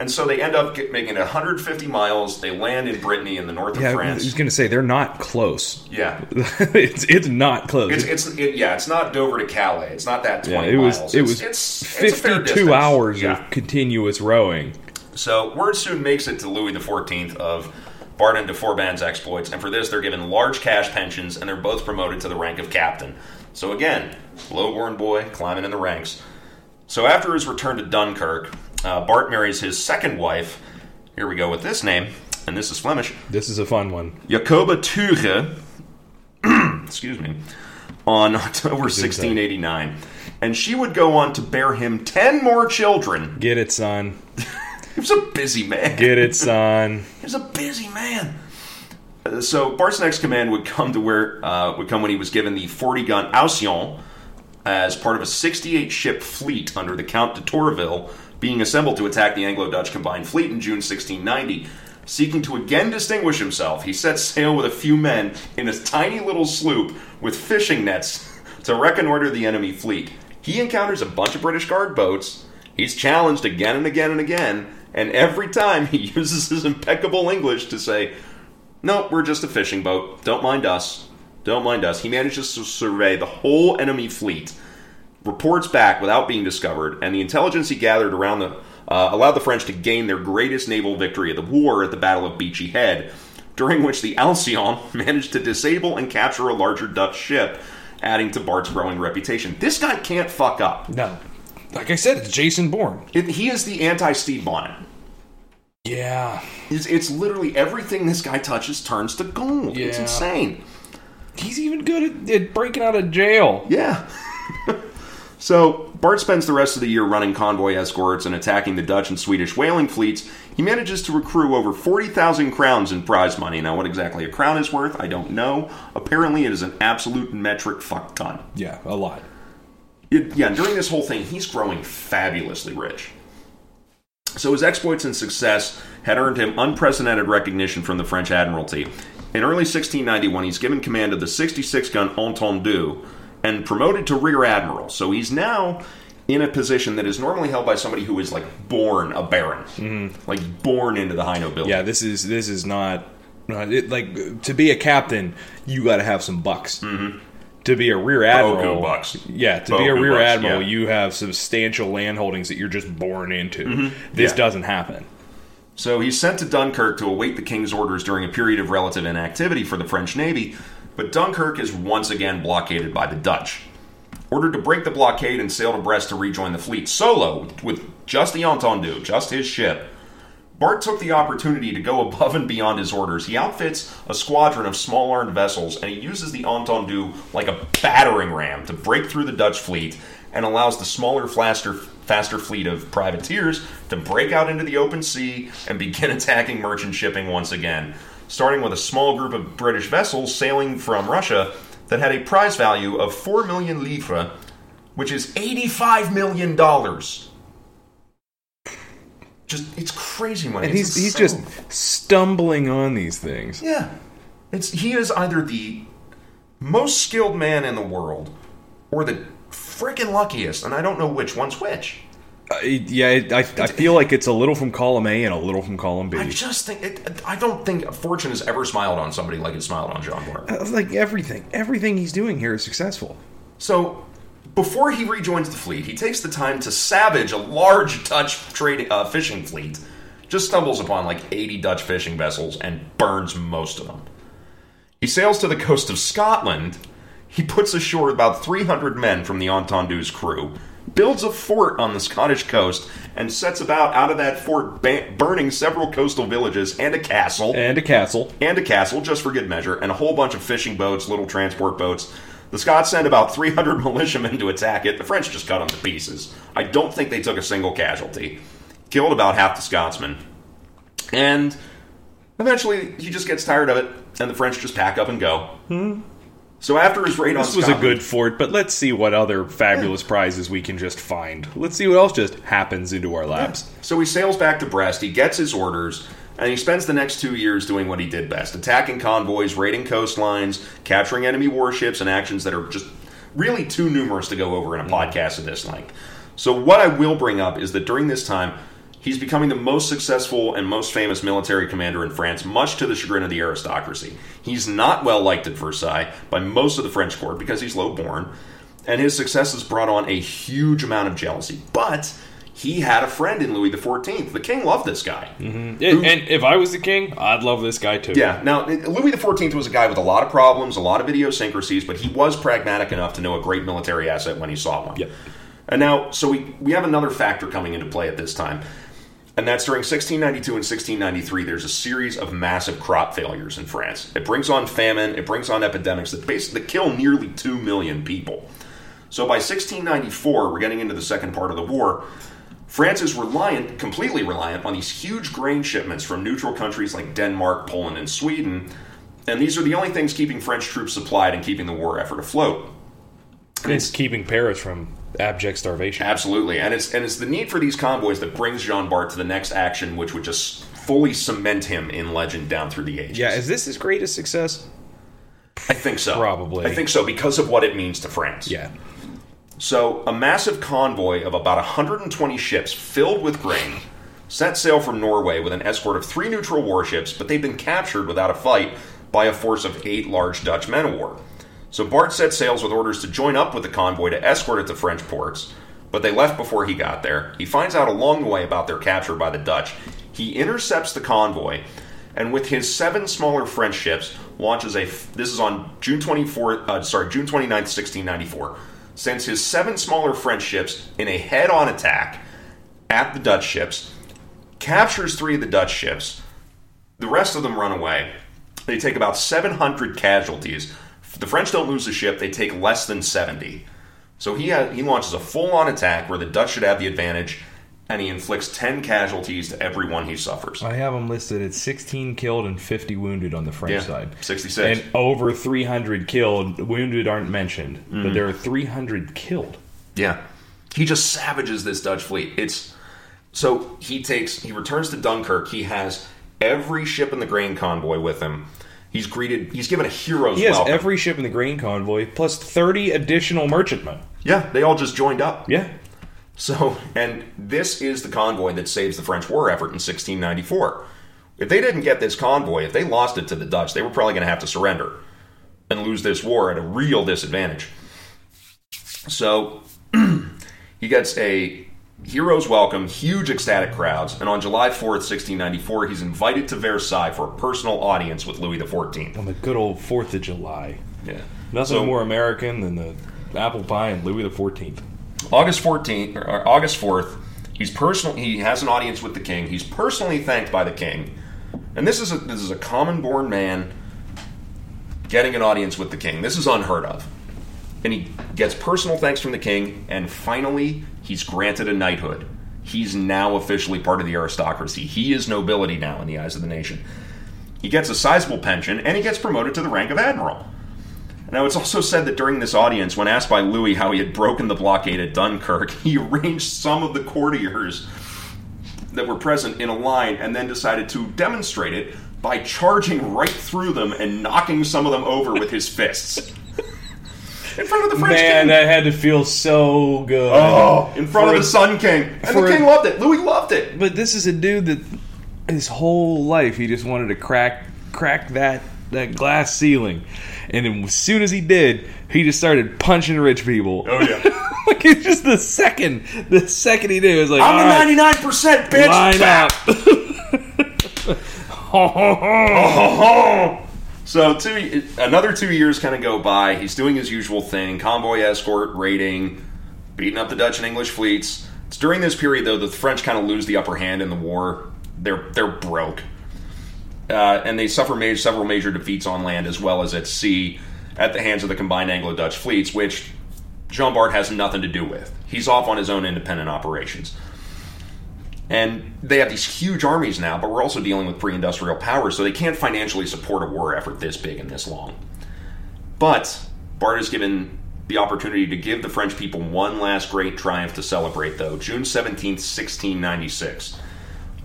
Speaker 1: And so they end up get, making 150 miles. They land in Brittany in the north of
Speaker 2: Yeah, I
Speaker 1: France.
Speaker 2: was going to say they're not close.
Speaker 1: yeah,
Speaker 2: it's it's not close.
Speaker 1: it's it's it, yeah, it's not Dover to Calais. It's not that
Speaker 2: yeah,
Speaker 1: twenty
Speaker 2: it was
Speaker 1: miles.
Speaker 2: it
Speaker 1: It's-
Speaker 2: was
Speaker 1: it's, it's
Speaker 2: 52
Speaker 1: distance.
Speaker 2: hours
Speaker 1: Yeah.
Speaker 2: of continuous rowing.
Speaker 1: So word soon makes it to Louis XIV of Bart and de Forbin's exploits, and for this they're given large cash pensions, and they're both promoted to the rank of captain. So again, lowborn boy climbing in the ranks. So after his return to Dunkirk, uh, Bart marries his second wife. Here we go with this name, and this is Flemish.
Speaker 2: This is a fun one.
Speaker 1: Jacoba Tuge, excuse me, on October 1689. And she would go on to bear him 10 more children.
Speaker 2: Get it, son.
Speaker 1: He was a busy man.
Speaker 2: Get it, son.
Speaker 1: He was a busy man. Uh, So Bart's next command would come to where uh, would come when he was given the 40 gun Alcyon as part of a 68 ship fleet under the Count de Tourville, being assembled to attack the Anglo-Dutch combined fleet in June 1690. Seeking to again distinguish himself, he set sail with a few men in a tiny little sloop with fishing nets to reconnoiter the enemy fleet. He encounters a bunch of British guard boats. He's challenged again and again and again, and every time he uses his impeccable English to say, no, we're just a fishing boat. Don't mind us. Don't mind us. He manages to survey the whole enemy fleet, reports back without being discovered, and the intelligence he gathered around the uh, allowed the French to gain their greatest naval victory of the war at the Battle of Beachy Head, during which the Alcyon managed to disable and capture a larger Dutch ship, adding to Bart's growing reputation. This guy can't fuck up.
Speaker 2: No. Like I said, it's Jason Bourne.
Speaker 1: It, he is the anti-Stede Bonnet.
Speaker 2: Yeah.
Speaker 1: It's, it's literally everything this guy touches turns to gold. It's insane.
Speaker 2: He's even good at, at breaking out of jail.
Speaker 1: Yeah. so Bart spends the rest of the year running convoy escorts and attacking the Dutch and Swedish whaling fleets. He manages to accrue over 40,000 crowns in prize money. Now, what exactly a crown is worth, I don't know. Apparently, it is an absolute metric fuck ton.
Speaker 2: Yeah, a lot.
Speaker 1: It- yeah, and during this whole thing, he's growing fabulously rich. So his exploits and success had earned him unprecedented recognition from the French Admiralty. In early 1691, he's given command of the 66-gun Entendu and promoted to rear admiral. So he's now in a position that is normally held by somebody who is like born a baron, like born into the high nobility.
Speaker 2: Yeah, this is this is not, not it, like to be a captain. You got to have some bucks. Mm-hmm. To be a rear admiral,
Speaker 1: bucks.
Speaker 2: yeah. To be a rear
Speaker 1: bucks,
Speaker 2: admiral,
Speaker 1: yeah.
Speaker 2: you have substantial land holdings that you're just born into. This
Speaker 1: Yeah.
Speaker 2: doesn't happen.
Speaker 1: So he's sent to Dunkirk to await the king's orders during a period of relative inactivity for the French Navy, but Dunkirk is once again blockaded by the Dutch. Ordered to break the blockade and sail to Brest to rejoin the fleet solo with just the Entendu, just his ship. Bart took the opportunity to go above and beyond his orders. He outfits a squadron of small armed vessels and he uses the Entendu like a battering ram to break through the Dutch fleet and allows the smaller, faster, faster fleet of privateers to break out into the open sea and begin attacking merchant shipping once again, starting with a small group of British vessels sailing from Russia that had a prize value of 4 million livres, which is $85 million. Just, it's crazy money.
Speaker 2: And
Speaker 1: It's
Speaker 2: he's he's just stumbling on these things.
Speaker 1: Yeah. It's he is either the most skilled man in the world or the freaking luckiest, and I don't know which one's which.
Speaker 2: Uh, yeah, it, I, I feel like it's a little from column A and a little from column B.
Speaker 1: I just think it, I don't think fortune has ever smiled on somebody like it smiled on John Moore.
Speaker 2: Uh, like everything, everything he's doing here is successful.
Speaker 1: So before he rejoins the fleet, he takes the time to savage a large Dutch trading uh, fishing fleet. Just stumbles upon like 80 Dutch fishing vessels and burns most of them. He sails to the coast of Scotland. He puts ashore about 300 men from the Entendu's crew, builds a fort on the Scottish coast and sets about out of that fort ba- burning several coastal villages and a castle
Speaker 2: And a castle.
Speaker 1: and a castle just for good measure and a whole bunch of fishing boats, little transport boats. The Scots sent about 300 militiamen to attack it. The French just cut them to pieces. I don't think they took a single casualty. Killed about half the Scotsmen. And eventually he just gets tired of it and the French just pack up and go. Hmm. So after his raid on
Speaker 2: This was a good fort, but let's see what other fabulous prizes we can just find. Let's see what else just happens into our laps.
Speaker 1: So he sails back to Brest, he gets his orders, and he spends the next two years doing what he did best attacking convoys, raiding coastlines, capturing enemy warships, and actions that are just really too numerous to go over in a mm. podcast of this length. So, what I will bring up is that during this time, he's becoming the most successful and most famous military commander in France, much to the chagrin of the aristocracy. He's not well liked at Versailles by most of the French court because he's low born, and his success has brought on a huge amount of jealousy. But he had a friend in Louis XIV. The king loved this guy. Mm-hmm.
Speaker 2: And, and if I was the king, I'd love this guy too.
Speaker 1: Yeah. Now, Louis XIV was a guy with a lot of problems, a lot of idiosyncrasies, but he was pragmatic enough to know a great military asset when he saw one.
Speaker 2: Yep.
Speaker 1: And now, so we, we have another factor coming into play at this time, and that's during 1692 and 1693, there's a series of massive crop failures in France. It brings on famine, it brings on epidemics that basically kill nearly 2 million people. So by 1694, we're getting into the second part of the war. France is reliant, completely reliant, on these huge grain shipments from neutral countries like Denmark, Poland, and Sweden. And these are the only things keeping French troops supplied and keeping the war effort afloat.
Speaker 2: It's keeping Paris from abject starvation.
Speaker 1: Absolutely, and it's and it's the need for these convoys that brings Jean Bart to the next action, which would just fully cement him in legend down through the ages.
Speaker 2: Yeah, is this his greatest success?
Speaker 1: I think so.
Speaker 2: Probably.
Speaker 1: I think so because of what it means to France.
Speaker 2: Yeah.
Speaker 1: So, a massive convoy of about 120 ships filled with grain set sail from Norway with an escort of three neutral warships, but they've been captured without a fight by a force of eight large Dutch men of war. So, Bart set sails with orders to join up with the convoy to escort it to French ports, but they left before he got there. He finds out along the way about their capture by the Dutch. He intercepts the convoy, and with his seven smaller French ships, launches a. This is on June 24th, uh, sorry, June 29th, 1694 sends his seven smaller French ships in a head on attack at the Dutch ships, captures three of the Dutch ships. The rest of them run away. They take about 700 casualties. The French don't lose a ship, they take less than 70. So he, ha he launches a full on attack where the Dutch should have the advantage, and he inflicts 10 casualties to everyone he suffers.
Speaker 2: I have him listed at 16 killed and 50 wounded on the French
Speaker 1: Yeah,
Speaker 2: side.
Speaker 1: 66.
Speaker 2: And over 300 killed. Wounded aren't mentioned, but mm-hmm. there are 300 killed.
Speaker 1: Yeah. He just savages this Dutch fleet. It's so he takes he returns to Dunkirk. He has every ship in the grain convoy with him. He's greeted he's given a hero's
Speaker 2: He has
Speaker 1: welcome.
Speaker 2: every ship in the grain convoy plus 30 additional merchantmen.
Speaker 1: yeah, they all just joined up.
Speaker 2: Yeah.
Speaker 1: So, and this is the convoy that saves the French war effort in 1694. If they didn't get this convoy, if they lost it to the Dutch, they were probably going to have to surrender and lose this war at a real disadvantage. So, he gets a hero's welcome, huge ecstatic crowds, and on July 4th, 1694, he's invited to Versailles for a personal audience with Louis XIV.
Speaker 2: On the good old 4th of July.
Speaker 1: Yeah.
Speaker 2: Nothing
Speaker 1: So-
Speaker 2: more American than the apple pie and Louis XIV.
Speaker 1: August 14th or or August 4th, he's personal he has an audience with the king. He's personally thanked by the king. And this is a this is a common born man getting an audience with the king. This is unheard of. And he gets personal thanks from the king and finally he's granted a knighthood. He's now officially part of the aristocracy. He is nobility now in the eyes of the nation. He gets a sizable pension and he gets promoted to the rank of admiral. Now, it's also said that during this audience, when asked by Louis how he had broken the blockade at Dunkirk, he arranged some of the courtiers that were present in a line and then decided to demonstrate it by charging right through them and knocking some of them over with his fists. In front of the French
Speaker 2: Man,
Speaker 1: king.
Speaker 2: that had to feel so good.
Speaker 1: oh, in front
Speaker 2: For
Speaker 1: of
Speaker 2: a-
Speaker 1: the Sun King. And
Speaker 2: for
Speaker 1: the
Speaker 2: a-
Speaker 1: king loved it. Louis loved it.
Speaker 2: But this is a dude that his whole life he just wanted to crack crack that that glass ceiling, and then as soon as he did, he just started punching rich people.
Speaker 1: Oh, yeah.
Speaker 2: like it's just the second the second he did, it was like
Speaker 1: I'm the 99% bitch.
Speaker 2: line
Speaker 1: Bap.
Speaker 2: up.
Speaker 1: So two another two years kind of go by. He's doing his usual thing: convoy escort, raiding, beating up the Dutch and English fleets. It's during this period, though, the French kind of lose the upper hand in the war. They're they're broke, uh, and they suffer major, several major defeats on land as well as at sea at the hands of the combined Anglo-Dutch fleets, which Jean Bart has nothing to do with. He's off on his own independent operations. And they have these huge armies now, but we're also dealing with pre industrial powers, so they can't financially support a war effort this big and this long. But Bart is given the opportunity to give the French people one last great triumph to celebrate, though. June 17th, 1696.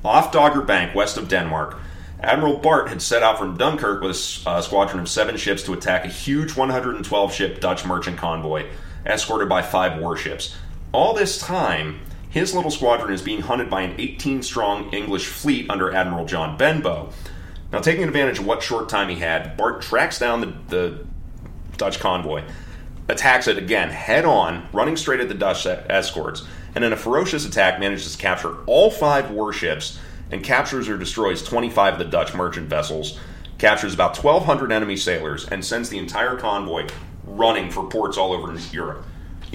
Speaker 1: Off Dogger Bank, west of Denmark, Admiral Bart had set out from Dunkirk with a uh, squadron of seven ships to attack a huge 112 ship Dutch merchant convoy, escorted by five warships. All this time, his little squadron is being hunted by an 18 strong English fleet under Admiral John Benbow. Now, taking advantage of what short time he had, Bart tracks down the, the Dutch convoy, attacks it again head on, running straight at the Dutch escorts, and in a ferocious attack manages to capture all five warships and captures or destroys 25 of the Dutch merchant vessels, captures about 1,200 enemy sailors, and sends the entire convoy running for ports all over Europe.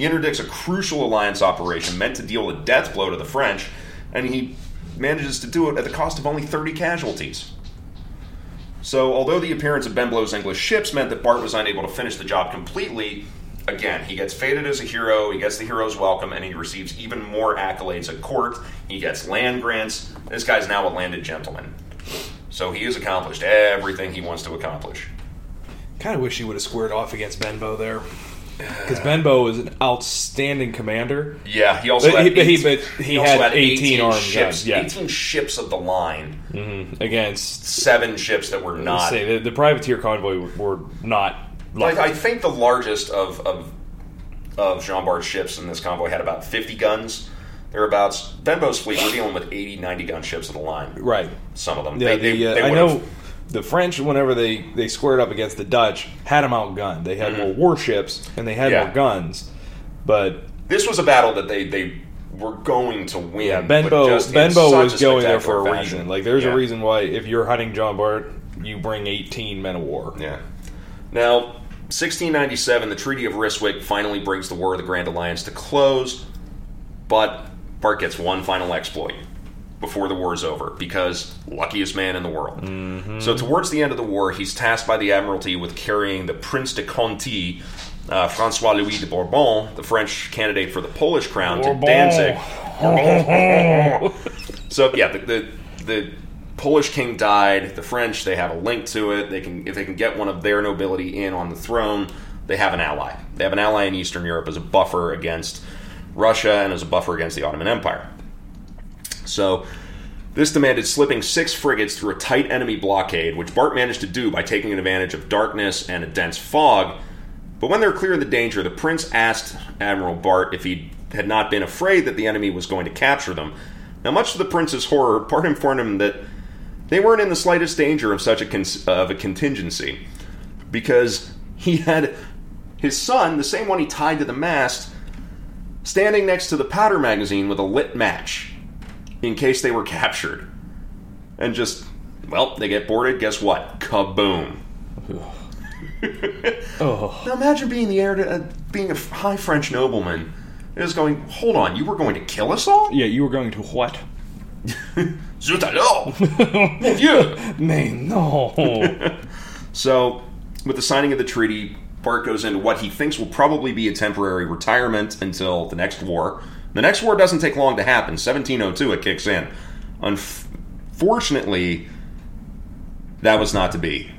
Speaker 1: He interdicts a crucial alliance operation meant to deal a death blow to the French, and he manages to do it at the cost of only 30 casualties. So, although the appearance of Benbow's English ships meant that Bart was unable to finish the job completely, again, he gets feted as a hero, he gets the hero's welcome, and he receives even more accolades at court. He gets land grants. This guy's now a landed gentleman. So he has accomplished everything he wants to accomplish.
Speaker 2: Kind of wish he would have squared off against Benbow there. Because Benbow is an outstanding commander.
Speaker 1: Yeah, he also
Speaker 2: But
Speaker 1: had,
Speaker 2: he- but he- but he
Speaker 1: also
Speaker 2: had 18 armed
Speaker 1: ships,
Speaker 2: guns, yeah.
Speaker 1: 18 ships of the line,
Speaker 2: against
Speaker 1: seven ships that were not.
Speaker 2: say the, the privateer convoy were, were not.
Speaker 1: Like, I think the largest of of, of Jean Bart's ships in this convoy had about 50 guns. Thereabouts. Benbow's fleet, we're dealing with 80, 90 gun ships of the line.
Speaker 2: right.
Speaker 1: Some of them.
Speaker 2: Yeah,
Speaker 1: They- they-
Speaker 2: the, uh,
Speaker 1: they
Speaker 2: I know the French, whenever they, they squared up against the Dutch, had them outgunned. They had more warships and they had
Speaker 1: Mm-hmm. Yeah.
Speaker 2: more guns. But
Speaker 1: This was a battle that they, they were going to win.
Speaker 2: yeah,
Speaker 1: but
Speaker 2: Benbow Benbow was going there for a
Speaker 1: spectacular
Speaker 2: reason. Like there's
Speaker 1: Yeah.
Speaker 2: a reason why if you're hunting John Bart, you bring 18 men of war.
Speaker 1: Yeah. Now, 1697, the Treaty of Ryswick finally brings the War of the Grand Alliance to close, but Bart gets one final exploit before the war is over because luckiest man in the world. So, towards the end of the war, he's tasked by the Admiralty with carrying the Prince de Conti, uh, Francois Louis de Bourbon, the French candidate for the Polish crown,
Speaker 2: Bourbon.
Speaker 1: to Danzig. So yeah, the, the the Polish king died. The French they have a link to it. They can if they can get one of their nobility in on the throne, they have an ally. They have an ally in Eastern Europe as a buffer against Russia and as a buffer against the Ottoman Empire. So this demanded slipping six frigates through a tight enemy blockade, which Bart managed to do by taking advantage of darkness and a dense fog. But when they were clear of the danger, the prince asked Admiral Bart if he had not been afraid that the enemy was going to capture them. Now, much to the prince's horror, Bart informed him that they weren't in the slightest danger of such a con- of a contingency, because he had his son, the same one he tied to the mast, standing next to the powder magazine with a lit match in case they were captured. And just, well, they get boarded, guess what? Kaboom.
Speaker 2: Oh,
Speaker 1: Now imagine being the heir to, uh, being a high French nobleman, is going, hold on, you were going to kill us all?
Speaker 2: yeah, you were going to what?
Speaker 1: Zut alors! Mon Dieu!
Speaker 2: Mais no.
Speaker 1: So, with the signing of the treaty, Bart goes into what he thinks will probably be a temporary retirement until the next war. The next war doesn't take long to happen. 1702, it kicks in. Unfortunately, that was not to be.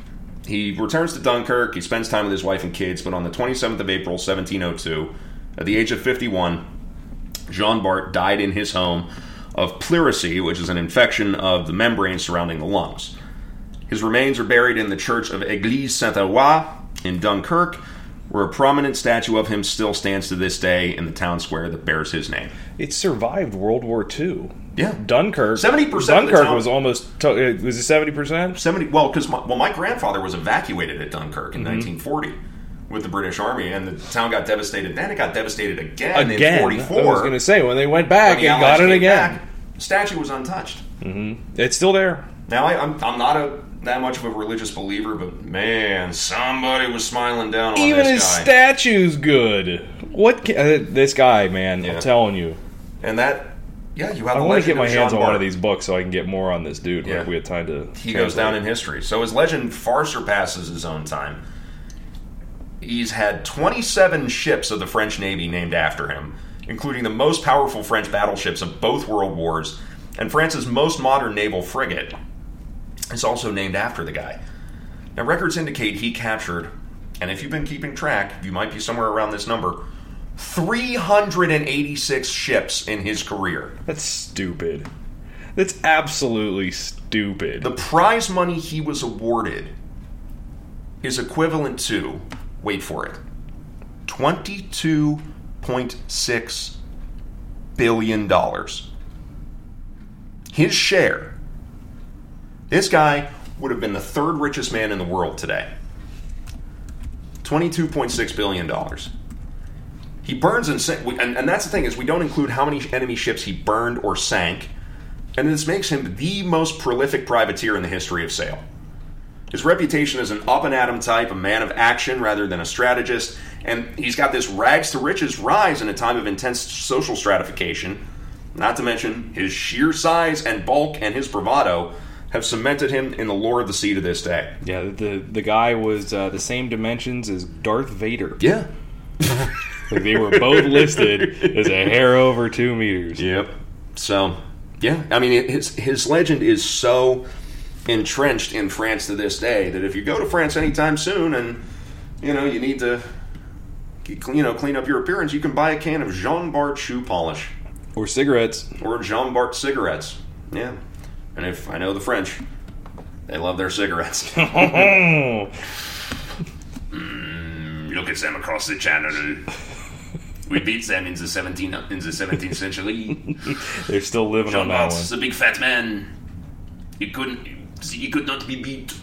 Speaker 1: He returns to Dunkirk. He spends time with his wife and kids, but on the 27th of April, 1702, at the age of 51, Jean Bart died in his home of pleurisy, which is an infection of the membrane surrounding the lungs. His remains are buried in the church of Église Saint-Éloi in Dunkirk, where a prominent statue of him still stands to this day in the town square that bears his name.
Speaker 2: it survived World War II.
Speaker 1: Yeah.
Speaker 2: Dunkirk.
Speaker 1: 70%
Speaker 2: Dunkirk was almost. To, uh, was it seventy percent?
Speaker 1: 70 well because my, well my grandfather was evacuated at Dunkirk in 1940 with the British army and the town got devastated then it got devastated again,
Speaker 2: Again,
Speaker 1: in 44
Speaker 2: I was going to say when they went back and got it again.
Speaker 1: back, the statue was untouched
Speaker 2: It's still there.
Speaker 1: now I, I'm, I'm not a that much of a religious believer but man somebody was smiling down on
Speaker 2: Even
Speaker 1: this
Speaker 2: his
Speaker 1: guy
Speaker 2: statue's good. What? Ca- uh, this guy, man,
Speaker 1: Yeah.
Speaker 2: I'm telling you.
Speaker 1: And that, yeah, you have.
Speaker 2: I want to get my hands on one of these books so I can get more on this dude.
Speaker 1: Yeah.
Speaker 2: Like we had time to.
Speaker 1: He goes down in history. So his legend far surpasses his own time. He's had 27 ships of the French Navy named after him, including the most powerful French battleships of both world wars, and France's most modern naval frigate is also named after the guy. Now, records indicate he captured, and if you've been keeping track, you might be somewhere around this number, 386 ships in his career.
Speaker 2: That's stupid. That's absolutely stupid.
Speaker 1: The prize money he was awarded is equivalent to, wait for it, $22.6 billion. His share, this guy would have been the third richest man in the world today. $22.6 billion. He burns and, sink, and and that's the thing is we don't include how many enemy ships he burned or sank, and this makes him the most prolific privateer in the history of sail. His reputation as an up and atom type, a man of action rather than a strategist, and he's got this rags to riches rise in a time of intense social stratification. Not to mention his sheer size and bulk and his bravado have cemented him in the lore of the sea to this day.
Speaker 2: yeah, the the guy was uh, the same dimensions as Darth Vader.
Speaker 1: Yeah.
Speaker 2: Like they were both listed as a hair over two meters.
Speaker 1: Yep. So, yeah, I mean, his his legend is so entrenched in France to this day that if you go to France anytime soon and you know you need to you know clean up your appearance, you can buy a can of Jean Bart shoe polish
Speaker 2: Or cigarettes.
Speaker 1: or Jean Bart cigarettes. Yeah, and if I know the French, they love their cigarettes.
Speaker 2: Oh,
Speaker 1: Look at them across the channel. We beat them in the 17 in the 17th century.
Speaker 2: they're still living on
Speaker 1: Jean
Speaker 2: that
Speaker 1: Bart's
Speaker 2: one.
Speaker 1: a big fat man. He couldn't. He could not be beat.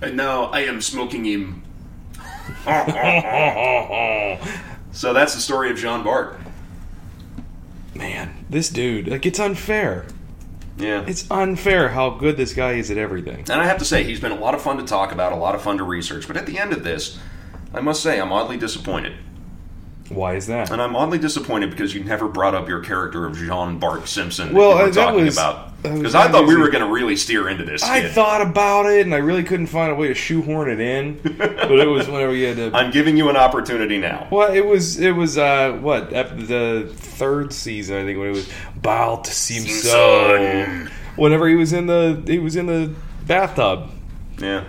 Speaker 1: And now I am smoking him. so that's the story of Jean Bart.
Speaker 2: Man, this dude, like it's unfair.
Speaker 1: Yeah.
Speaker 2: It's unfair how good this guy is at everything.
Speaker 1: and I have to say, he's been a lot of fun to talk about, a lot of fun to research. But at the end of this, I must say, I'm oddly disappointed.
Speaker 2: Why is that?
Speaker 1: And I'm oddly disappointed because you never brought up your character of Jean Bart Simpson that
Speaker 2: Well,
Speaker 1: were
Speaker 2: uh, that
Speaker 1: talking
Speaker 2: was-
Speaker 1: about. Because I thought we were going to really steer into this.
Speaker 2: I
Speaker 1: kid.
Speaker 2: thought about it and I really couldn't find a way to shoehorn it in. but it was whenever you had to.
Speaker 1: I'm giving you an opportunity now.
Speaker 2: Well, it was it was uh what the third season I think when it was Balt Simpson.
Speaker 1: Simpson.
Speaker 2: Whenever he was in the he was in the bathtub,
Speaker 1: Yeah.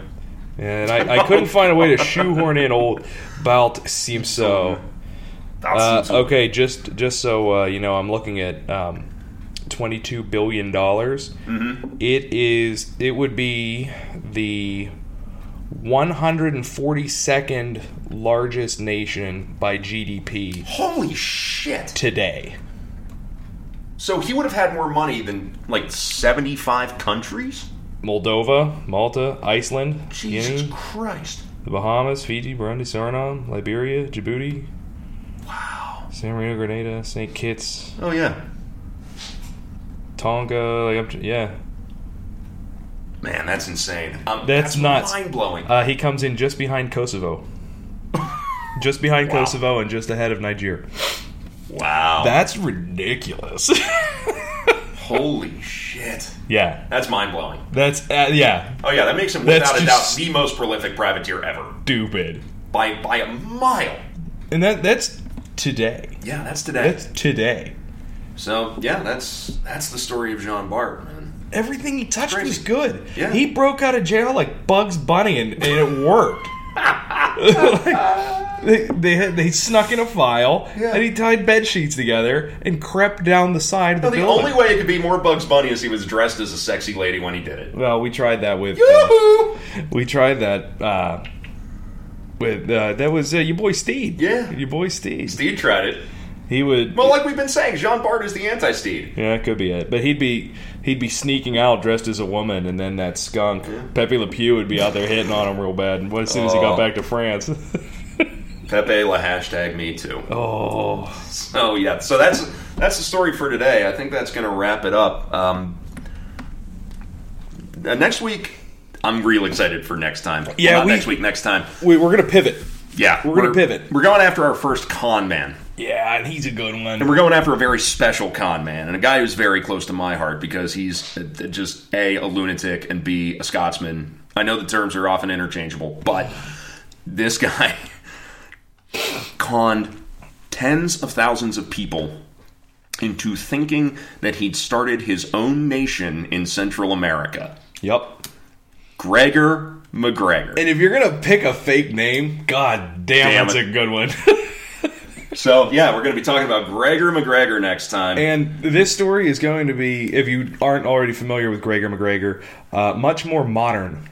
Speaker 2: and I, I couldn't find a way to shoehorn in old Balt Simpson. Uh, okay, just just so uh, you know, I'm looking at um, twenty two billion dollars.
Speaker 1: Mm-hmm.
Speaker 2: It is it would be the one hundred and forty second largest nation by GDP
Speaker 1: Holy shit.
Speaker 2: today.
Speaker 1: So he would have had more money than like 75 countries?
Speaker 2: Moldova, Malta, Iceland,
Speaker 1: Jesus
Speaker 2: Guinea,
Speaker 1: Christ.
Speaker 2: the Bahamas, Fiji, Burundi, Suriname, Liberia, Djibouti,
Speaker 1: Wow.
Speaker 2: San Marino, Grenada, St. Kitts,
Speaker 1: Oh, yeah.
Speaker 2: Tonga, like up to, yeah.
Speaker 1: Man, that's insane. Um,
Speaker 2: That's not
Speaker 1: mind blowing.
Speaker 2: Uh, he comes in just behind Kosovo. just behind
Speaker 1: Wow.
Speaker 2: Kosovo and just ahead of Nigeria.
Speaker 1: wow.
Speaker 2: That's ridiculous.
Speaker 1: Holy shit.
Speaker 2: yeah.
Speaker 1: That's mind blowing.
Speaker 2: That's, uh, yeah,
Speaker 1: Oh, yeah, that makes him
Speaker 2: That's
Speaker 1: without a doubt the most prolific privateer ever.
Speaker 2: stupid.
Speaker 1: By, by a mile.
Speaker 2: And that that's today.
Speaker 1: Yeah, that's today.
Speaker 2: That's today.
Speaker 1: so, yeah, that's that's the story of Jean Bart, man.
Speaker 2: Everything he touched was good.
Speaker 1: Yeah.
Speaker 2: He broke out of jail like Bugs Bunny, and, and it worked. they, they had, they snuck in a file,
Speaker 1: Yeah.
Speaker 2: and he tied bed sheets together and crept down the side of the
Speaker 1: No, the
Speaker 2: building.
Speaker 1: only way it could be more Bugs Bunny is he was dressed as a sexy lady when he did it.
Speaker 2: well, we tried that with uh, we tried that uh, with uh, that was uh, your boy Stede.
Speaker 1: Yeah.
Speaker 2: your boy Stede.
Speaker 1: Stede tried it.
Speaker 2: He would.
Speaker 1: Well, like we've been saying, Jean Bart is the anti-Stede.
Speaker 2: Yeah, it could be it. But he'd be he'd be sneaking out dressed as a woman, and then that skunk Pepe Le Pew would be out there hitting on him real bad. And as soon as he
Speaker 1: Oh.
Speaker 2: got back to France,
Speaker 1: Pepe la hashtag me too.
Speaker 2: oh,
Speaker 1: So yeah, so that's that's the story for today. I think that's going to wrap it up. Um, uh, next week, I'm real excited for next time.
Speaker 2: Yeah,
Speaker 1: Not
Speaker 2: we-
Speaker 1: next week. Next time.
Speaker 2: we, we're gonna pivot.
Speaker 1: Yeah,
Speaker 2: We're gonna pivot.
Speaker 1: We're going after our first con man.
Speaker 2: Yeah, and he's a good one.
Speaker 1: And we're going after a very special con man, and a guy who's very close to my heart because he's uh, just A, a lunatic, and B, a Scotsman. I know the terms are often interchangeable, but this guy conned tens of thousands of people into thinking that he'd started his own nation in Central America.
Speaker 2: Yep.
Speaker 1: Gregor MacGregor.
Speaker 2: And if you're gonna pick a fake name, god damn,
Speaker 1: Damn
Speaker 2: that's
Speaker 1: it.
Speaker 2: a good one.
Speaker 1: So, yeah, we're going to be talking about Gregor MacGregor next time.
Speaker 2: and this story is going to be, if you aren't already familiar with Gregor MacGregor, uh, much more modern.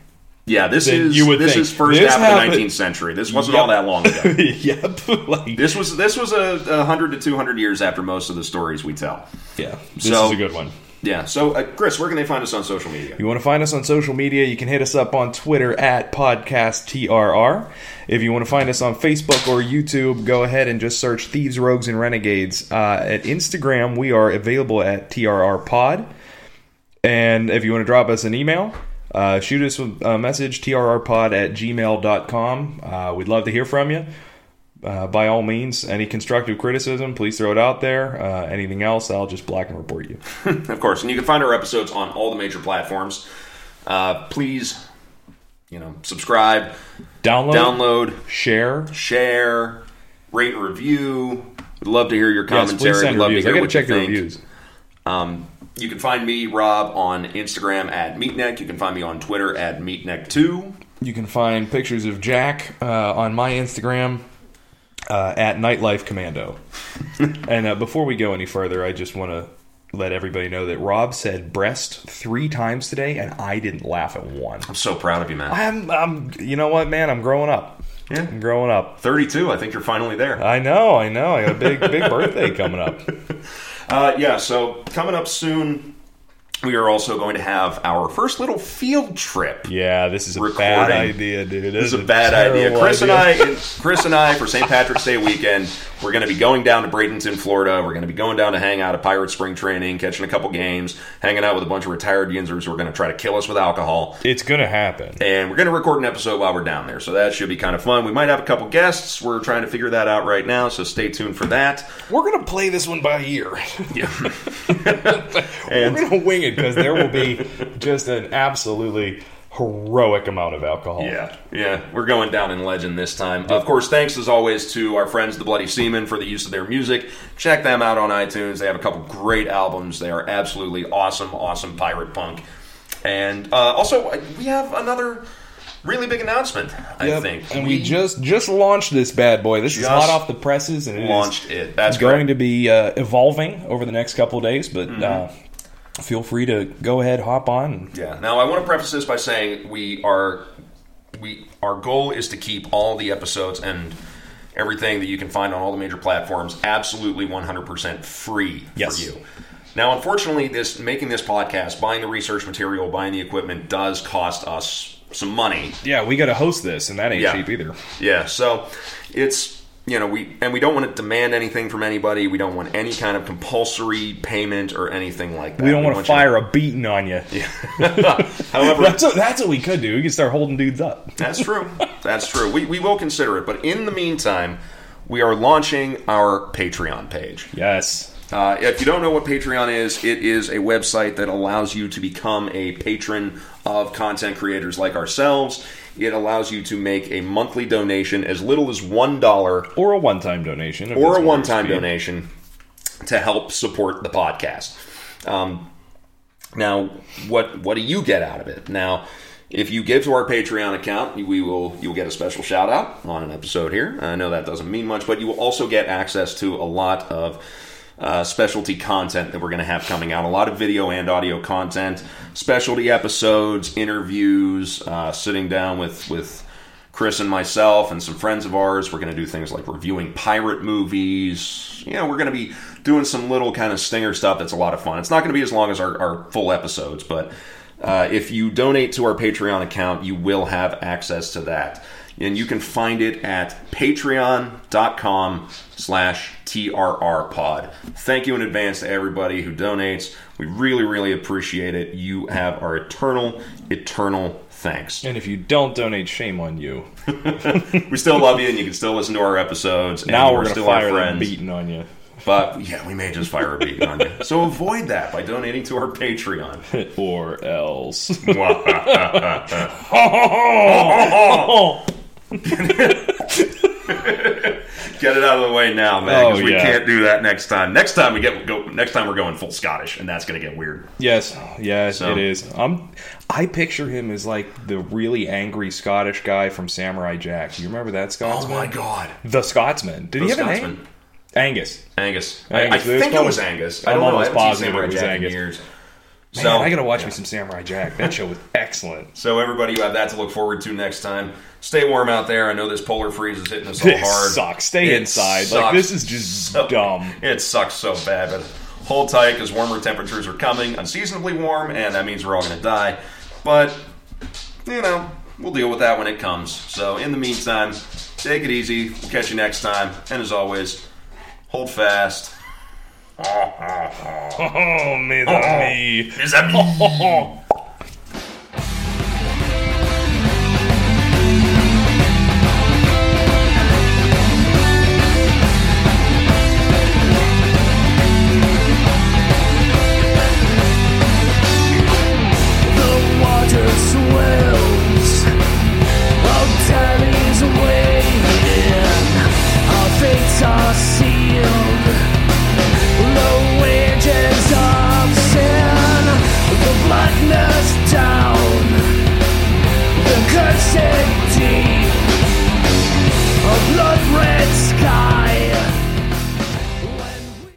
Speaker 1: yeah, this is
Speaker 2: you would
Speaker 1: this
Speaker 2: think.
Speaker 1: is first
Speaker 2: This
Speaker 1: half
Speaker 2: happened-
Speaker 1: of the 19th century. This wasn't
Speaker 2: Yep.
Speaker 1: all that long ago.
Speaker 2: yep. like,
Speaker 1: This was this was a, a hundred to two hundred years after most of the stories we tell.
Speaker 2: yeah, this
Speaker 1: So-
Speaker 2: is a good one.
Speaker 1: Yeah. So, uh, Chris, where can they find us on social media?
Speaker 2: You want to find us on social media, you can hit us up on Twitter at PodcastTRR. If you want to find us on Facebook or YouTube, go ahead and just search Thieves, Rogues, and Renegades. Uh, at Instagram, we are available at TRR Pod. And if you want to drop us an email, uh, shoot us a message, trrpod at gmail.com. Uh, we'd love to hear from you. Uh, by all means, any constructive criticism, please throw it out there. Uh, anything else, I'll just black and report you.
Speaker 1: of course, and you can find our episodes on all the major platforms. Uh, please, you know, subscribe,
Speaker 2: Download,
Speaker 1: download,
Speaker 2: share,
Speaker 1: share, rate, review. We'd love to hear your
Speaker 2: Yes,
Speaker 1: commentary.
Speaker 2: send
Speaker 1: We'd love
Speaker 2: reviews.
Speaker 1: to
Speaker 2: I
Speaker 1: hear what
Speaker 2: check
Speaker 1: you think.
Speaker 2: reviews.
Speaker 1: Um, you can find me, Rob, on Instagram at Meatneck. You can find me on Twitter at Meatneck2.
Speaker 2: You can find pictures of Jack uh, on my Instagram uh, at Nightlife Commando. and uh, before we go any further, I just want to let everybody know that Rob said breast three times today, and I didn't laugh at one.
Speaker 1: I'm so proud of you, man.
Speaker 2: I'm, I'm, you know what, man? I'm growing up.
Speaker 1: Yeah.
Speaker 2: I'm growing up.
Speaker 1: 32. I think you're finally there.
Speaker 2: I know, I know. I got a big, big birthday coming up.
Speaker 1: Uh, yeah, so coming up soon, we are also going to have our first little field trip.
Speaker 2: Yeah, this is a
Speaker 1: Recording.
Speaker 2: bad idea, dude.
Speaker 1: This is a bad idea. Chris and. I, Chris and I, for St. Patrick's Day weekend, we're going to be going down to Bradenton, Florida. We're going to be going down to hang out at Pirate Spring Training, catching a couple games, hanging out with a bunch of retired Yinzers who are going to try to kill us with alcohol.
Speaker 2: It's gonna happen.
Speaker 1: And we're going to record an episode while we're down there, so that should be kind of fun. We might have a couple guests. We're trying to figure that out right now, so stay tuned for that.
Speaker 2: We're gonna play this one by ear.
Speaker 1: Yeah.
Speaker 2: We're gonna wing it because there will be just an absolutely heroic amount of alcohol.
Speaker 1: Yeah, yeah, we're going down in legend this time. Of course, thanks as always to our friends, the Bloody Seamen, for the use of their music. Check them out on iTunes. They have a couple great albums. They are absolutely awesome, awesome pirate punk. And uh, also, uh, we have another really big announcement. I
Speaker 2: Yep,
Speaker 1: think,
Speaker 2: and we, just just launched this bad boy. This is hot off the presses, and it
Speaker 1: launched it. That's
Speaker 2: going
Speaker 1: correct.
Speaker 2: to be uh, evolving over the next couple of days. But
Speaker 1: Mm-hmm.
Speaker 2: uh, feel free to go ahead, hop on.
Speaker 1: Yeah. Now, I want to preface this by saying we are we our goal is to keep all the episodes and everything that you can find on all the major platforms absolutely 100% free
Speaker 2: Yes.
Speaker 1: for you. Now, unfortunately, this making this podcast, buying the research material, buying the equipment does cost us some money.
Speaker 2: Yeah, we got to host this, and that ain't
Speaker 1: Yeah.
Speaker 2: cheap either.
Speaker 1: Yeah, so it's you know we and we don't want to demand anything from anybody. We don't want any kind of compulsory payment or anything like that.
Speaker 2: We don't want to
Speaker 1: want you
Speaker 2: fire a beating on you.
Speaker 1: However,
Speaker 2: That's what, that's what we could do. We could start holding dudes up.
Speaker 1: That's true. That's true. We, we will consider it. But in the meantime, we are launching our Patreon page.
Speaker 2: Yes.
Speaker 1: Uh, if you don't know what Patreon is, it is a website that allows you to become a patron of content creators like ourselves. It allows you to make a monthly donation as little as $1
Speaker 2: Or a one-time donation.
Speaker 1: or a one time donation to help support the podcast. Um, now, what what do you get out of it? Now, if you give to our Patreon account, we will you will get a special shout out on an episode here. I know that doesn't mean much, but you will also get access to a lot of uh, specialty content that we're going to have coming out. A lot of video and audio content, specialty episodes, interviews, uh, sitting down with with Chris and myself and some friends of ours. We're going to do things like reviewing pirate movies. You know, we're going to be doing some little kind of stinger stuff that's a lot of fun. It's not going to be as long as our, our full episodes, but uh, if you donate to our Patreon account, you will have access to that. And you can find it at patreon.com slash trrpod. Thank you in advance to everybody who donates. We really, really appreciate it. You have our eternal, eternal Thanks.
Speaker 2: And if you don't donate, shame on you.
Speaker 1: we still love you, and you can still listen to our episodes. and
Speaker 2: Now we're
Speaker 1: still
Speaker 2: gonna
Speaker 1: our
Speaker 2: fire that
Speaker 1: friends.
Speaker 2: beating on you.
Speaker 1: But yeah, we may just fire a beating on you. So avoid that by donating to our Patreon.
Speaker 2: or else.
Speaker 1: Get it out of the way now, man, because
Speaker 2: Oh,
Speaker 1: we
Speaker 2: yeah.
Speaker 1: can't do that next time. Next time we get go. Next time we're going full Scottish, and that's going to get weird.
Speaker 2: yes, yes,
Speaker 1: So-
Speaker 2: it is. I'm. I picture him as like the really angry Scottish guy from Samurai Jack. You remember that
Speaker 1: Oh my god,
Speaker 2: The Scotsman. Did he
Speaker 1: The
Speaker 2: have a name?
Speaker 1: Scotsman.
Speaker 2: Angus.
Speaker 1: Angus. I, I
Speaker 2: Angus.
Speaker 1: Think it was Angus. I
Speaker 2: I'm
Speaker 1: don't know. I
Speaker 2: almost positive it was
Speaker 1: Jack
Speaker 2: Angus. Man,
Speaker 1: So
Speaker 2: I gotta watch me some Samurai Jack. That show was excellent.
Speaker 1: So everybody, you have that to look forward to next time. Stay warm out there. I know this polar freeze is hitting us all hard.
Speaker 2: sucks. Stay
Speaker 1: It
Speaker 2: inside. Like this is just
Speaker 1: so-
Speaker 2: dumb.
Speaker 1: It sucks so bad, but hold tight because warmer temperatures are coming, unseasonably warm, and that means we're all to die. But you know, we'll deal with that when it comes. So in the meantime, take it easy. We'll catch you next time, and as always, hold fast.
Speaker 2: Oh, mes amis.
Speaker 1: Mes amis.